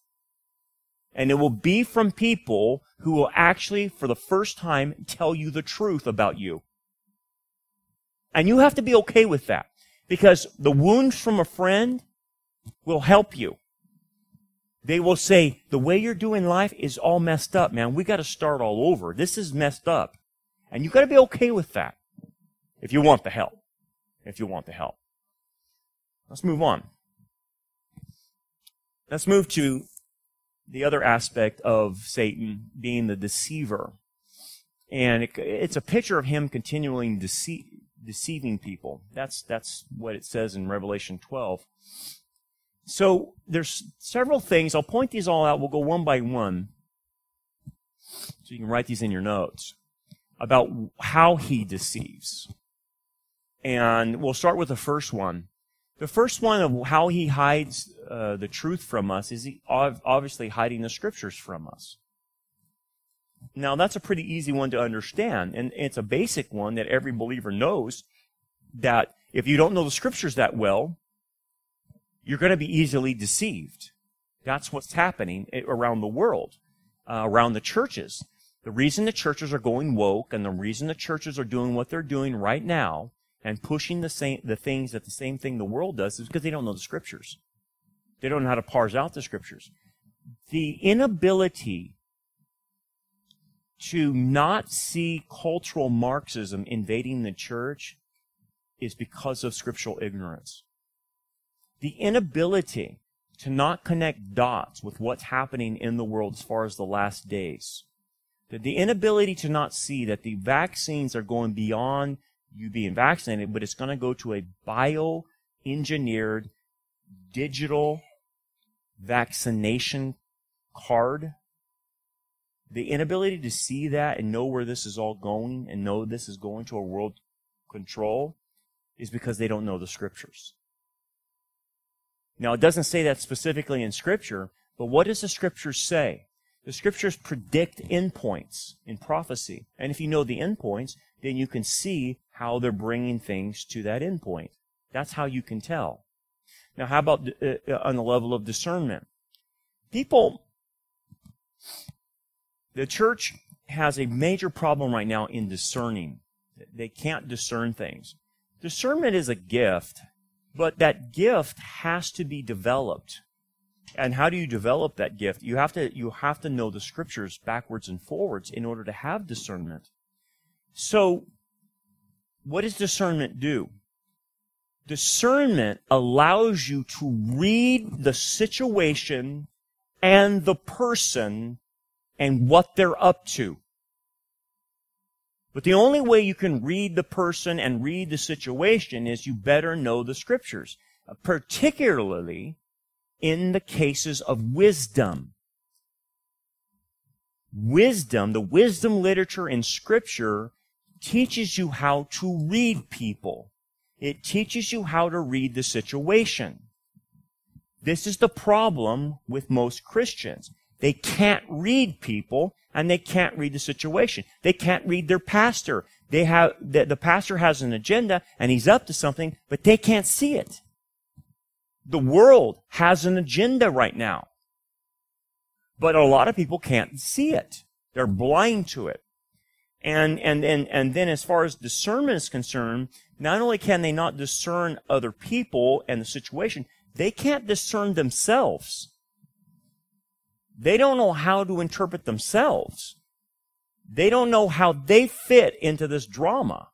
And it will be from people who will actually, for the first time, tell you the truth about you. And you have to be okay with that. Because the wounds from a friend will help you. They will say, the way you're doing life is all messed up, man. We gotta start all over. This is messed up. And you've got to be okay with that if you want the help. If you want the help. Let's move on. Let's move to the other aspect of Satan being the deceiver. And it, it's a picture of him continually dece- deceiving people. That's, that's what it says in Revelation 12. So there's several things. I'll point these all out. We'll go one by one. So you can write these in your notes about how he deceives. And we'll start with the first one. The first one of how he hides uh, the truth from us is he obviously hiding the scriptures from us. Now that's a pretty easy one to understand, and it's a basic one that every believer knows that if you don't know the scriptures that well, you're going to be easily deceived. That's what's happening around the world, uh, around the churches. The reason the churches are going woke and the reason the churches are doing what they're doing right now and pushing the same the things that the same thing the world does is because they don't know the scriptures. They don't know how to parse out the scriptures. The inability to not see cultural Marxism invading the church is because of scriptural ignorance. The inability to not connect dots with what's happening in the world as far as the last days. The inability to not see that the vaccines are going beyond you being vaccinated, but it's going to go to a bio-engineered digital vaccination card. The inability to see that and know where this is all going and know this is going to a world control is because they don't know the scriptures. Now, it doesn't say that specifically in scripture, but what does the scriptures say? The scriptures predict endpoints in prophecy. And if you know the endpoints, then you can see how they're bringing things to that endpoint. That's how you can tell. Now, how about uh, uh, on the level of discernment? People, the church has a major problem right now in discerning. They can't discern things. Discernment is a gift, but that gift has to be developed. And how do you develop that gift? You have to, you have to know the scriptures backwards and forwards in order to have discernment. So, what does discernment do? Discernment allows you to read the situation and the person and what they're up to. But the only way you can read the person and read the situation is you better know the scriptures, uh, particularly in the cases of wisdom. Wisdom, the wisdom literature in scripture teaches you how to read people. It teaches you how to read the situation. This is the problem with most Christians. They can't read people and they can't read the situation. They can't read their pastor. They have, the, the pastor has an agenda and he's up to something, but they can't see it. The world has an agenda right now. But a lot of people can't see it. They're blind to it. And, and, and, and then as far as discernment is concerned, not only can they not discern other people and the situation, they can't discern themselves. They don't know how to interpret themselves. They don't know how they fit into this drama.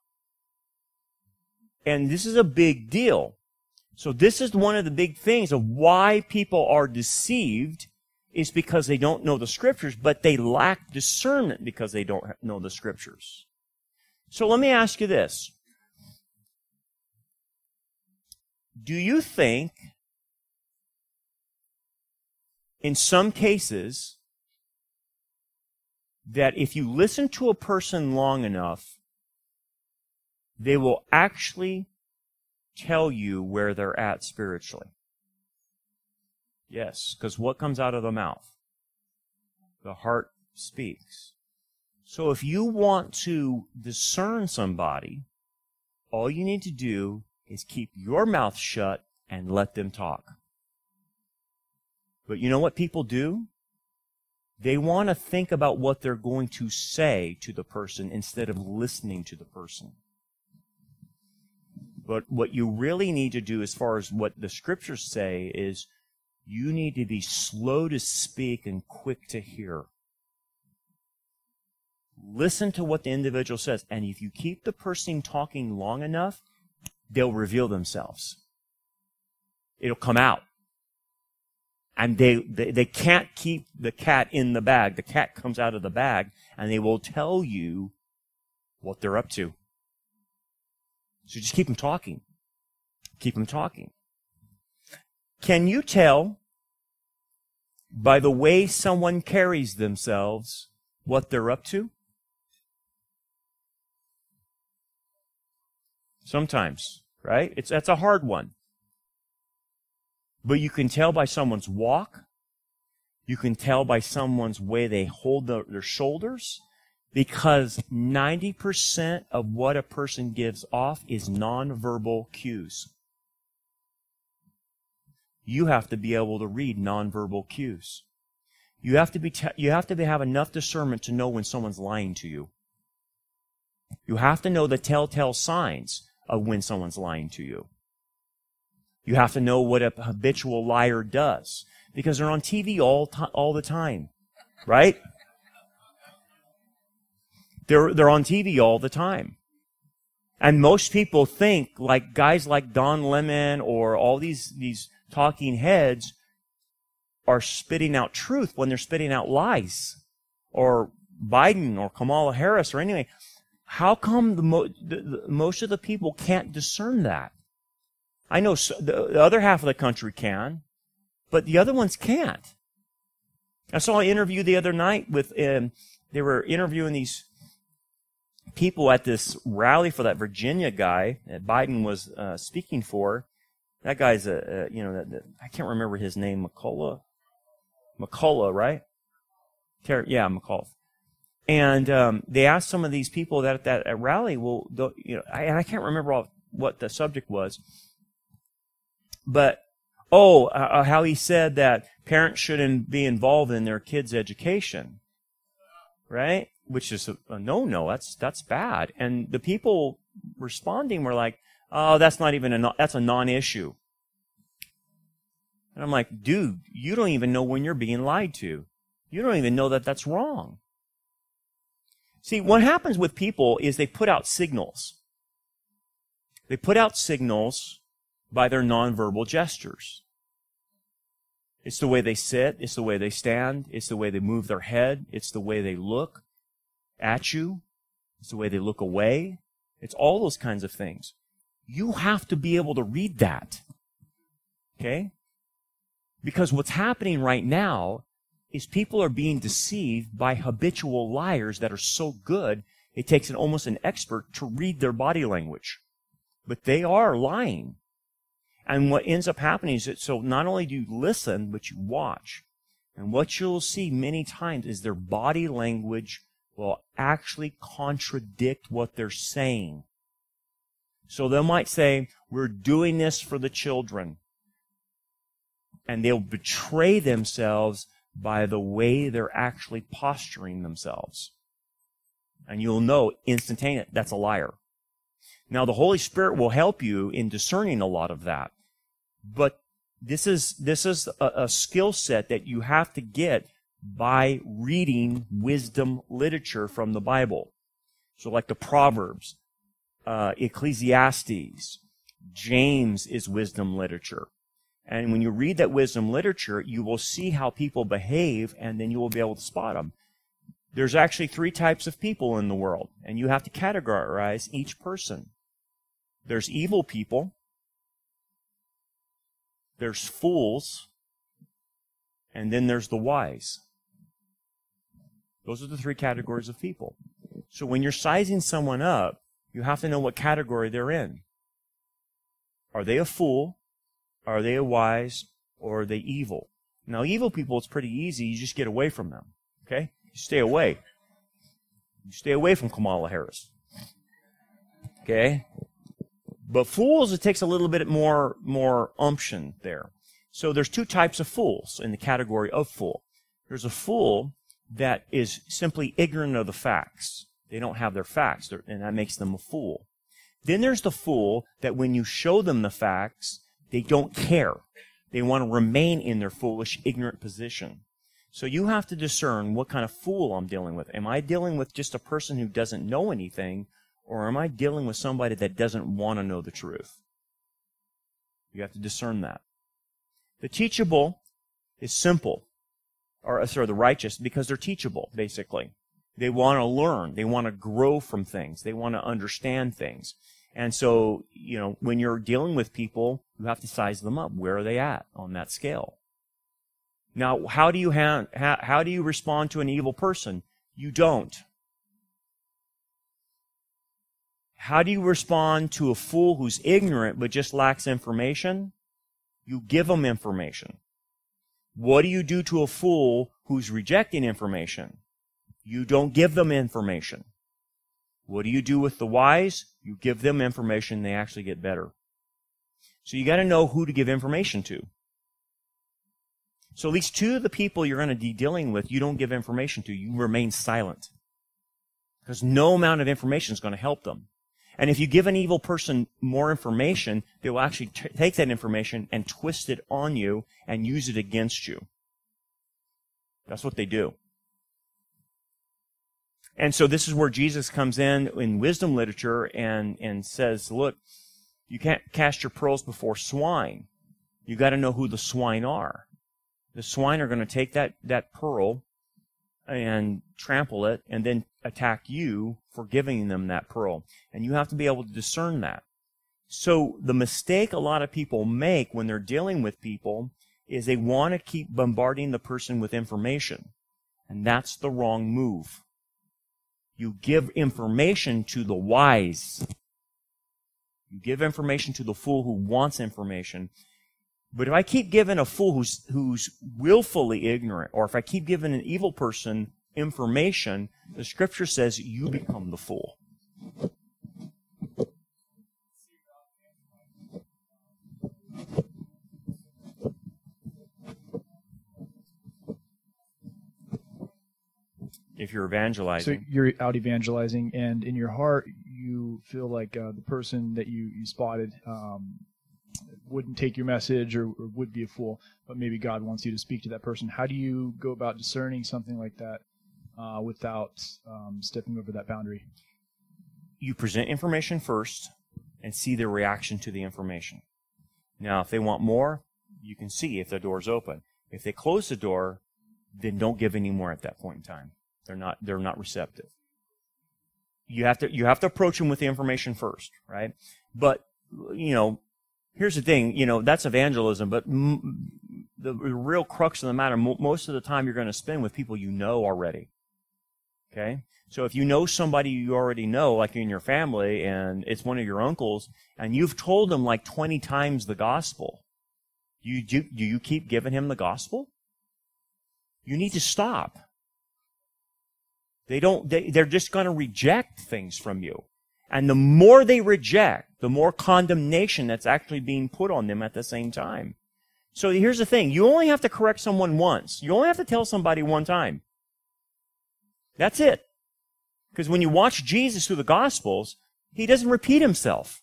And this is a big deal. So this is one of the big things of why people are deceived is because they don't know the scriptures, but they lack discernment because they don't know the scriptures. So let me ask you this. Do you think in some cases that if you listen to a person long enough, they will actually tell you where they're at spiritually. Yes, because what comes out of the mouth? The heart speaks. So if you want to discern somebody, all you need to do is keep your mouth shut and let them talk. But you know what people do? They want to think about what they're going to say to the person instead of listening to the person. But what you really need to do, as far as what the scriptures say, is you need to be slow to speak and quick to hear. Listen to what the individual says. And if you keep the person talking long enough, they'll reveal themselves. It'll come out. And they, they, they can't keep the cat in the bag. The cat comes out of the bag and they will tell you what they're up to. So just keep them talking. Keep them talking. Can you tell by the way someone carries themselves what they're up to? Sometimes, right? It's that's a hard one. But you can tell by someone's walk. You can tell by someone's way they hold the, their shoulders because 90% of what a person gives off is nonverbal cues. You have to be able to read nonverbal cues. You have to be te- you have to be, have enough discernment to know when someone's lying to you. You have to know the telltale signs of when someone's lying to you. You have to know what a habitual liar does because they're on TV all to- all the time, right? They're they're on TV all the time. And most people think like guys like Don Lemon or all these these talking heads are spitting out truth when they're spitting out lies. Or Biden or Kamala Harris or anyway. How come the, mo- the, the most of the people can't discern that? I know the, the other half of the country can, but the other ones can't. I saw an interview the other night with, um, they were interviewing these people at this rally for that Virginia guy that Biden was uh, speaking for. That guy's a, a you know, that, that, I can't remember his name, McCullough. McCullough, right? Ter- yeah, McCullough. And um, they asked some of these people that at that at rally, well, you know, I, and I can't remember all, what the subject was, but oh, uh, uh how he said that parents shouldn't be involved in their kids' education, right? Which is a, a no-no. That's that's bad. And the people responding were like, "Oh, that's not even a that's a non-issue." And I'm like, dude, you don't even know when you're being lied to. You don't even know that that's wrong. See, what happens with people is they put out signals. They put out signals by their nonverbal gestures. It's the way they sit, it's the way they stand, it's the way they move their head, it's the way they look at you, it's the way they look away. It's all those kinds of things. You have to be able to read that. Okay? Because what's happening right now is people are being deceived by habitual liars that are so good, it takes an, almost an expert to read their body language. But they are lying. And what ends up happening is that so not only do you listen, but you watch. And what you'll see many times is their body language will actually contradict what they're saying. So they might say, we're doing this for the children and they'll betray themselves by the way they're actually posturing themselves. And you'll know instantaneously that's a liar. Now the Holy Spirit will help you in discerning a lot of that. But this is this is a, a skill set that you have to get by reading wisdom literature from the Bible. So like the Proverbs, uh, Ecclesiastes, James is wisdom literature. And when you read that wisdom literature, you will see how people behave and then you will be able to spot them. There's actually three types of people in the world, and you have to categorize each person. There's evil people, there's fools, and then there's the wise. Those are the three categories of people. So when you're sizing someone up, you have to know what category they're in. Are they a fool? Are they a wise or are they evil? Now, evil people, it's pretty easy. You just get away from them. Okay? You stay away. You stay away from Kamala Harris. Okay? But fools, it takes a little bit more, more umption there. So there's two types of fools in the category of fool. There's a fool that is simply ignorant of the facts. They don't have their facts, and that makes them a fool. Then there's the fool that when you show them the facts, they don't care. They want to remain in their foolish, ignorant position. So you have to discern what kind of fool I'm dealing with. Am I dealing with just a person who doesn't know anything, or am I dealing with somebody that doesn't want to know the truth? You have to discern that. The teachable is simple, or uh, sorry, the righteous, because they're teachable, basically. They want to learn. They want to grow from things. They want to understand things. And so, you know, when you're dealing with people, you have to size them up. Where are they at on that scale? Now, how do you ha- how, how do you respond to an evil person? You don't. How do you respond to a fool who's ignorant but just lacks information? You give them information. What do you do to a fool who's rejecting information? You don't give them information. What do you do with the wise? You give them information, they actually get better. So you got to know who to give information to. So at least two of the people you're to be dealing with, you don't give information to. You remain silent. Because no amount of information is to help them. And if you give an evil person more information, they will actually t- take that information and twist it on you and use it against you. That's what they do. And so this is where Jesus comes in in wisdom literature and, and says, look, you can't cast your pearls before swine. You got to know who the swine are. The swine are going to take that, that pearl and trample it and then attack you for giving them that pearl. And you have to be able to discern that. So the mistake a lot of people make when they're dealing with people is they want to keep bombarding the person with information. And that's the wrong move. You give information to the wise. You give information to the fool who wants information. But if I keep giving a fool who's, who's willfully ignorant, or if I keep giving an evil person information, the scripture says you become the fool. If you're evangelizing. So you're out evangelizing, and in your heart, you feel like uh, the person that you, you spotted um, wouldn't take your message or, or, would be a fool, but maybe God wants you to speak to that person. How do you go about discerning something like that uh, without um, stepping over that boundary? You present information first and see their reaction to the information. Now, if they want more, you can see if the door's open. If they close the door, then don't give any more at that point in time. They're not they're not receptive. You have to you have to approach them with the information first, right? But you know, here's the thing, you know, that's evangelism, but m- the, real crux of the matter, mo- most of the time you're going to spend with people you know already. Okay? So if you know somebody you already know, like in your family, and it's one of your uncles, and you've told them like 20 times the gospel, you do, do you keep giving him the gospel? You need to stop. They don't, they, they're just going to reject things from you. And the more they reject, the more condemnation that's actually being put on them at the same time. So here's the thing. You only have to correct someone once. You only have to tell somebody one time. That's it. Because when you watch Jesus through the Gospels, he doesn't repeat himself.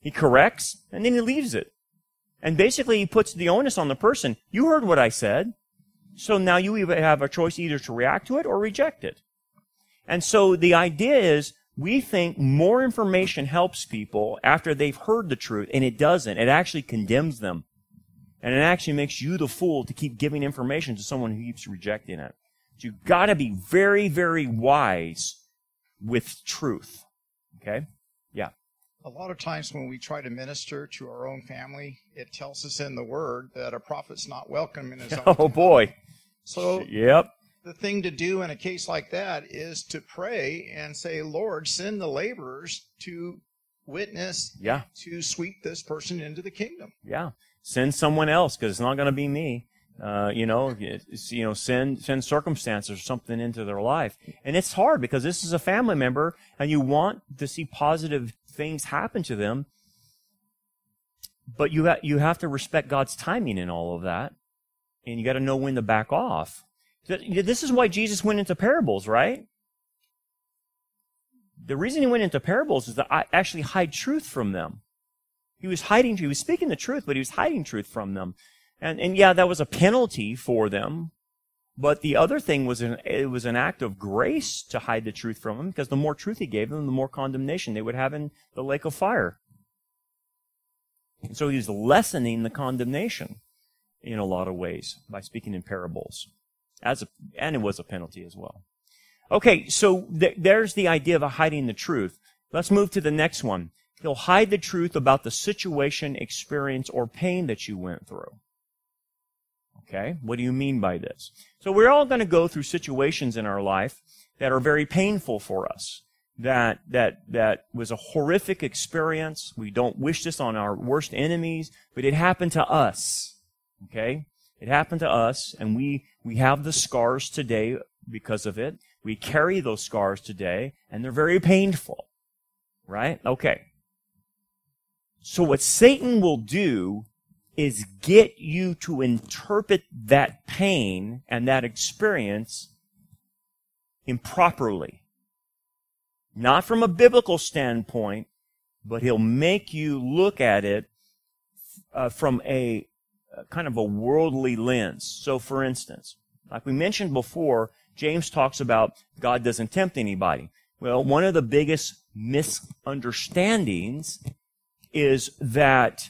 He corrects, and then he leaves it. And basically, he puts the onus on the person. You heard what I said. So now you have a choice either to react to it or reject it. And so the idea is we think more information helps people after they've heard the truth, and it doesn't. It actually condemns them. And it actually makes you the fool to keep giving information to someone who keeps rejecting it. You've got to be very, very wise with truth. Okay? Yeah. A lot of times when we try to minister to our own family, it tells us in the Word that a prophet's not welcome in his oh, own. Oh, boy. So, yep. The thing to do in a case like that is to pray and say, Lord, send the laborers to witness, yeah. to sweep this person into the kingdom. Yeah. Send someone else because it's not going to be me. Uh, you know, you know, send send circumstances or something into their life, and it's hard because this is a family member, and you want to see positive things happen to them, but you ha- you have to respect God's timing in all of that, and you got to know when to back off. This is why Jesus went into parables, right? The reason he went into parables is to actually hide truth from them. He was hiding, he was speaking the truth, but he was hiding truth from them. And, and yeah, that was a penalty for them. But the other thing was an, it was an act of grace to hide the truth from them because the more truth he gave them, the more condemnation they would have in the lake of fire. And so he was lessening the condemnation in a lot of ways by speaking in parables. As a, and it was a penalty as well. Okay, so th- there's the idea of hiding the truth. Let's move to the next one. He'll hide the truth about the situation, experience, or pain that you went through. Okay, what do you mean by this? So we're all going to go through situations in our life that are very painful for us. That, that, that was a horrific experience. We don't wish this on our worst enemies, but it happened to us. Okay? It happened to us, and we, we have the scars today because of it. We carry those scars today, and they're very painful. Right? Okay. So what Satan will do is get you to interpret that pain and that experience improperly. Not from a biblical standpoint, but he'll make you look at it uh, from a, a kind of a worldly lens. So, for instance, like we mentioned before, James talks about God doesn't tempt anybody. Well, one of the biggest misunderstandings is that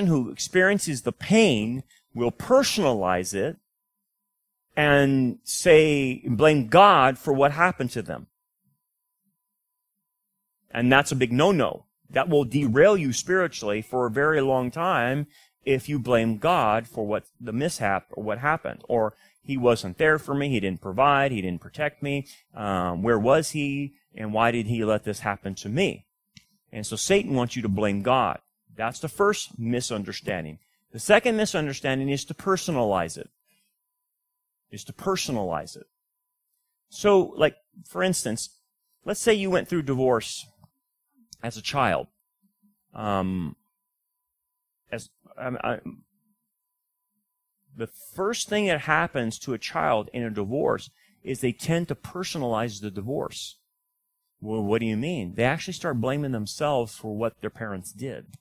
person who experiences the pain will personalize it and say, blame God for what happened to them. And that's a big no-no. That will derail you spiritually for a very long time if you blame God for what the mishap or what happened. Or he wasn't there for me, he didn't provide, he didn't protect me. Um, where was he? And why did he let this happen to me? And so Satan wants you to blame God. That's the first misunderstanding. The second misunderstanding is to personalize it. Is to personalize it. So, like, for instance, let's say you went through divorce as a child. Um, as I, I, the first thing that happens to a child in a divorce is they tend to personalize the divorce. Well, what do you mean? They actually start blaming themselves for what their parents did.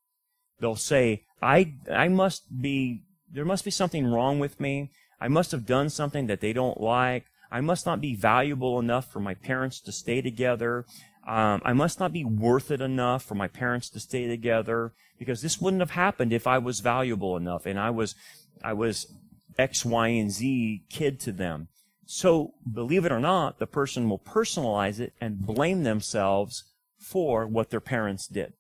They'll say, I, I must be, there must be something wrong with me. I must have done something that they don't like. I must not be valuable enough for my parents to stay together. Um, I must not be worth it enough for my parents to stay together because this wouldn't have happened if I was valuable enough and I was, I was X, Y, and Z kid to them. So, believe it or not, the person will personalize it and blame themselves for what their parents did.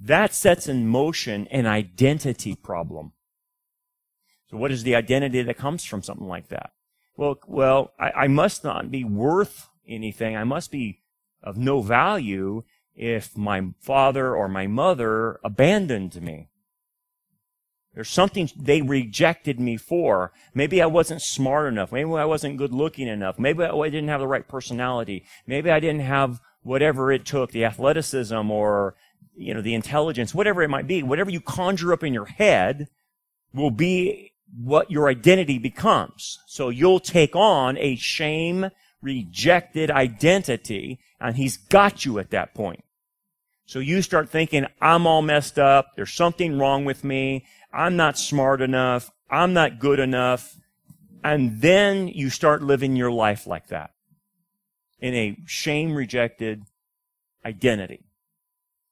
That sets in motion an identity problem. So what is the identity that comes from something like that? Well, well, I, I must not be worth anything. I must be of no value if my father or my mother abandoned me. There's something they rejected me for. Maybe I wasn't smart enough. Maybe I wasn't good looking enough. Maybe I didn't have the right personality. Maybe I didn't have whatever it took, the athleticism or, you know, the intelligence, whatever it might be. Whatever you conjure up in your head will be what your identity becomes. So you'll take on a shame rejected identity and he's got you at that point. So you start thinking, I'm all messed up. There's something wrong with me. I'm not smart enough. I'm not good enough. And then you start living your life like that in a shame rejected identity.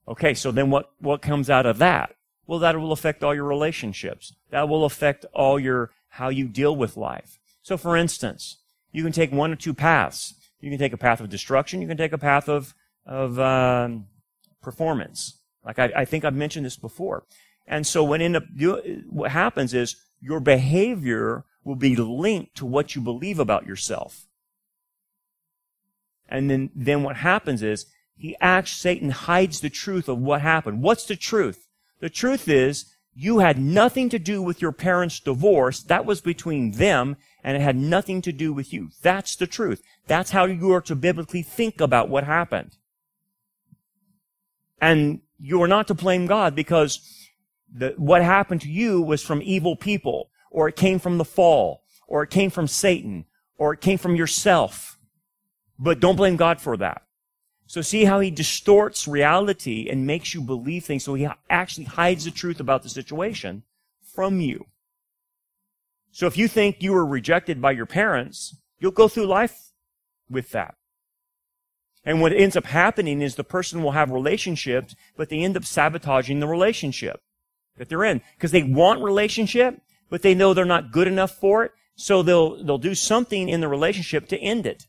Okay, so then what, what comes out of that? Well, that will affect all your relationships. That will affect all your, how you deal with life. So for instance, you can take one or two paths. You can take a path of destruction. You can take a path of, of, um, performance. Like I, I think I've mentioned this before. And so what end up what happens is your behavior will be linked to what you believe about yourself. And then, then what happens is he acts, Satan hides the truth of what happened. What's the truth? The truth is you had nothing to do with your parents' divorce. That was between them and it had nothing to do with you. That's the truth. That's how you are to biblically think about what happened. And you are not to blame God because the, what happened to you was from evil people, or it came from the fall, or it came from Satan, or it came from yourself. But don't blame God for that. So see how he distorts reality and makes you believe things so he actually hides the truth about the situation from you. So if you think you were rejected by your parents, you'll go through life with that. And what ends up happening is the person will have relationships, but they end up sabotaging the relationship that they're in because they want relationship, but they know they're not good enough for it. So they'll, they'll do something in the relationship to end it.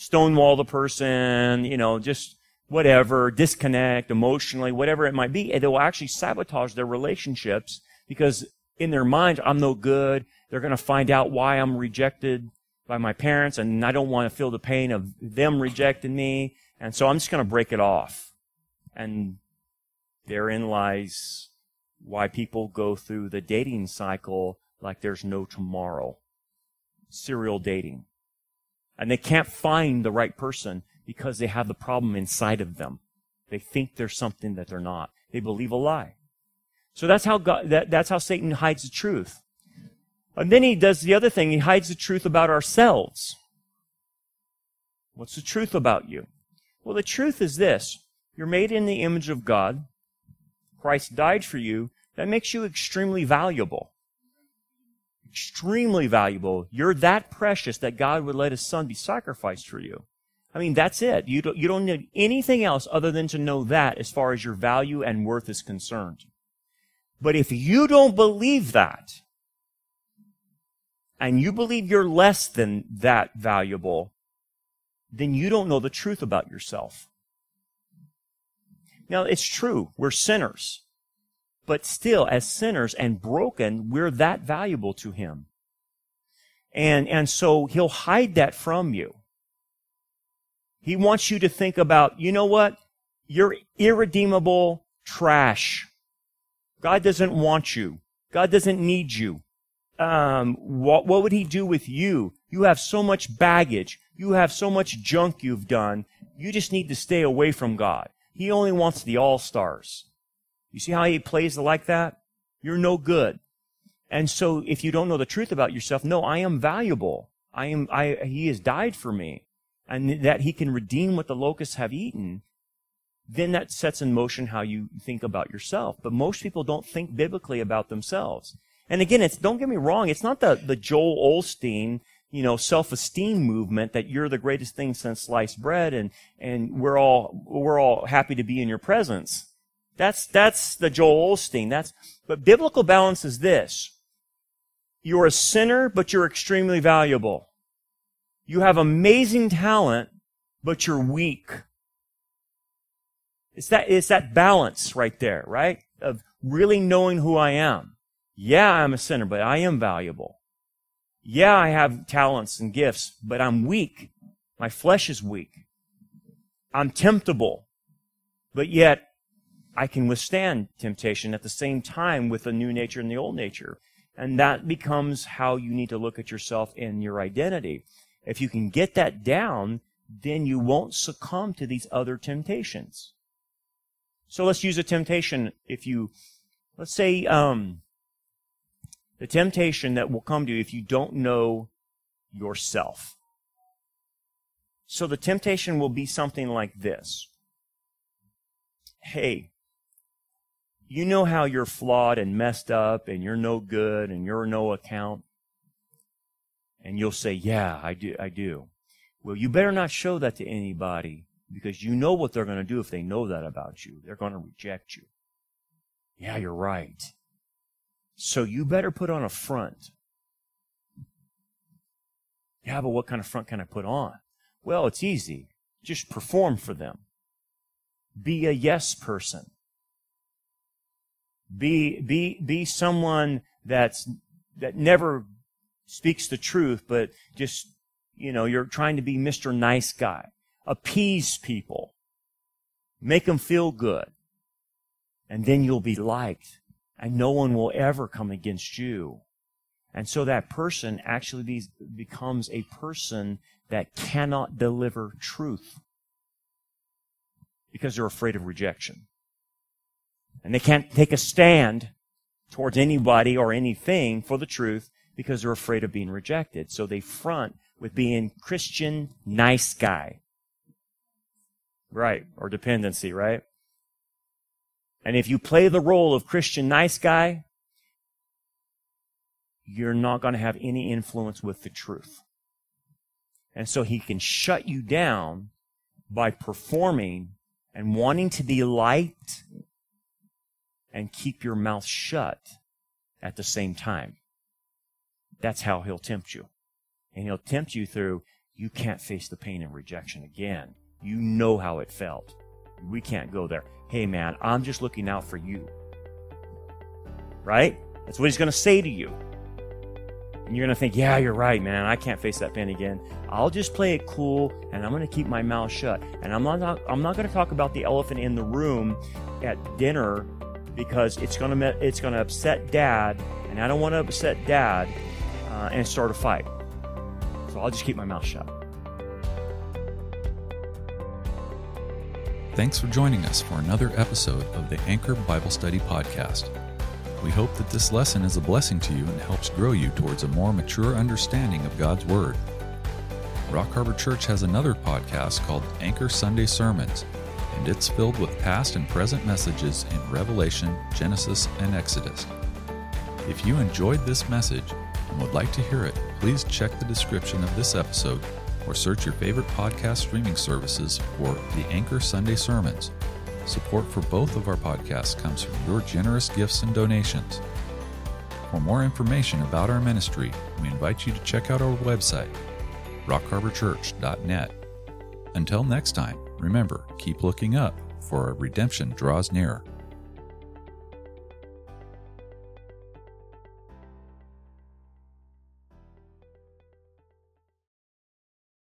Stonewall the person, you know, just whatever, disconnect emotionally, whatever it might be. It will actually sabotage their relationships because in their minds, I'm no good. They're going to find out why I'm rejected by my parents and I don't want to feel the pain of them rejecting me. And so I'm just going to break it off. And therein lies why people go through the dating cycle like there's no tomorrow. Serial dating. And they can't find the right person because they have the problem inside of them. They think they're something that they're not. They believe a lie. So that's how God, that, that's how Satan hides the truth. And then he does the other thing. He hides the truth about ourselves. What's the truth about you? Well, the truth is this. You're made in the image of God. Christ died for you. That makes you extremely valuable. Extremely valuable. You're that precious that God would let his son be sacrificed for you. I mean, that's it. You don't, you don't need anything else other than to know that as far as your value and worth is concerned. But if you don't believe that, and you believe you're less than that valuable, then you don't know the truth about yourself. Now, it's true. We're sinners. But still, as sinners and broken, we're that valuable to Him. And, and so He'll hide that from you. He wants you to think about, you know what? You're irredeemable trash. God doesn't want you. God doesn't need you. Um, what, what would he do with you? You have so much baggage. You have so much junk you've done. You just need to stay away from God. He only wants the all-stars. You see how he plays like that? You're no good. And so if you don't know the truth about yourself, no, I am valuable. I am, I, he has died for me and that he can redeem what the locusts have eaten, then that sets in motion how you think about yourself. But most people don't think biblically about themselves. And again, it's, don't get me wrong, it's not the, the Joel Osteen, you know, self-esteem movement that you're the greatest thing since sliced bread and, and we're all, we're all happy to be in your presence. That's, that's the Joel Osteen. That's, but biblical balance is this. You're a sinner, but you're extremely valuable. You have amazing talent, but you're weak. It's that, it's that balance right there, right? Of really knowing who I am. Yeah, I'm a sinner, but I am valuable. Yeah, I have talents and gifts, but I'm weak. My flesh is weak. I'm temptable, but yet I can withstand temptation at the same time with the new nature and the old nature. And that becomes how you need to look at yourself and your identity. If you can get that down, then you won't succumb to these other temptations. So let's use a temptation. If you, let's say, um, the temptation that will come to you if you don't know yourself. So the temptation will be something like this. Hey, you know how you're flawed and messed up and you're no good and you're no account? And you'll say, yeah, I do, I do. Well, you better not show that to anybody because you know what they're going to do if they know that about you. They're going to reject you. Yeah, you're right. So you better put on a front. Yeah, but what kind of front can I put on? Well, it's easy. Just perform for them. Be a yes person. Be, be, be someone that's, that never speaks the truth, but just, you know, you're trying to be Mr. Nice Guy. Appease people. Make them feel good. And then you'll be liked. And no one will ever come against you. And so that person actually be, becomes a person that cannot deliver truth because they're afraid of rejection. And they can't take a stand towards anybody or anything for the truth because they're afraid of being rejected. So they front with being Christian nice guy. Right. Or dependency, right? And if you play the role of Christian nice guy, you're not going to have any influence with the truth. And so he can shut you down by performing and wanting to be liked and keep your mouth shut at the same time. That's how he'll tempt you. And he'll tempt you through, you can't face the pain and rejection again. You know how it felt. We can't go there. Hey, man, I'm just looking out for you. Right? That's what he's going to say to you. And you're going to think, yeah, you're right, man. I can't face that pain again. I'll just play it cool and I'm going to keep my mouth shut. And I'm not, I'm not going to talk about the elephant in the room at dinner because it's to, it's to upset dad. And I don't want to upset dad uh, and start a fight. So I'll just keep my mouth shut. Thanks for joining us for another episode of the Anchor Bible Study Podcast. We hope that this lesson is a blessing to you and helps grow you towards a more mature understanding of God's Word. Rock Harbor Church has another podcast called Anchor Sunday Sermons, and it's filled with past and present messages in Revelation, Genesis, and Exodus. If you enjoyed this message and would like to hear it, please check the description of this episode or search your favorite podcast streaming services for the Anchor Sunday Sermons. Support for both of our podcasts comes from your generous gifts and donations. For more information about our ministry, we invite you to check out our website, rockharborchurch.net. Until next time, remember, keep looking up, for our redemption draws nearer.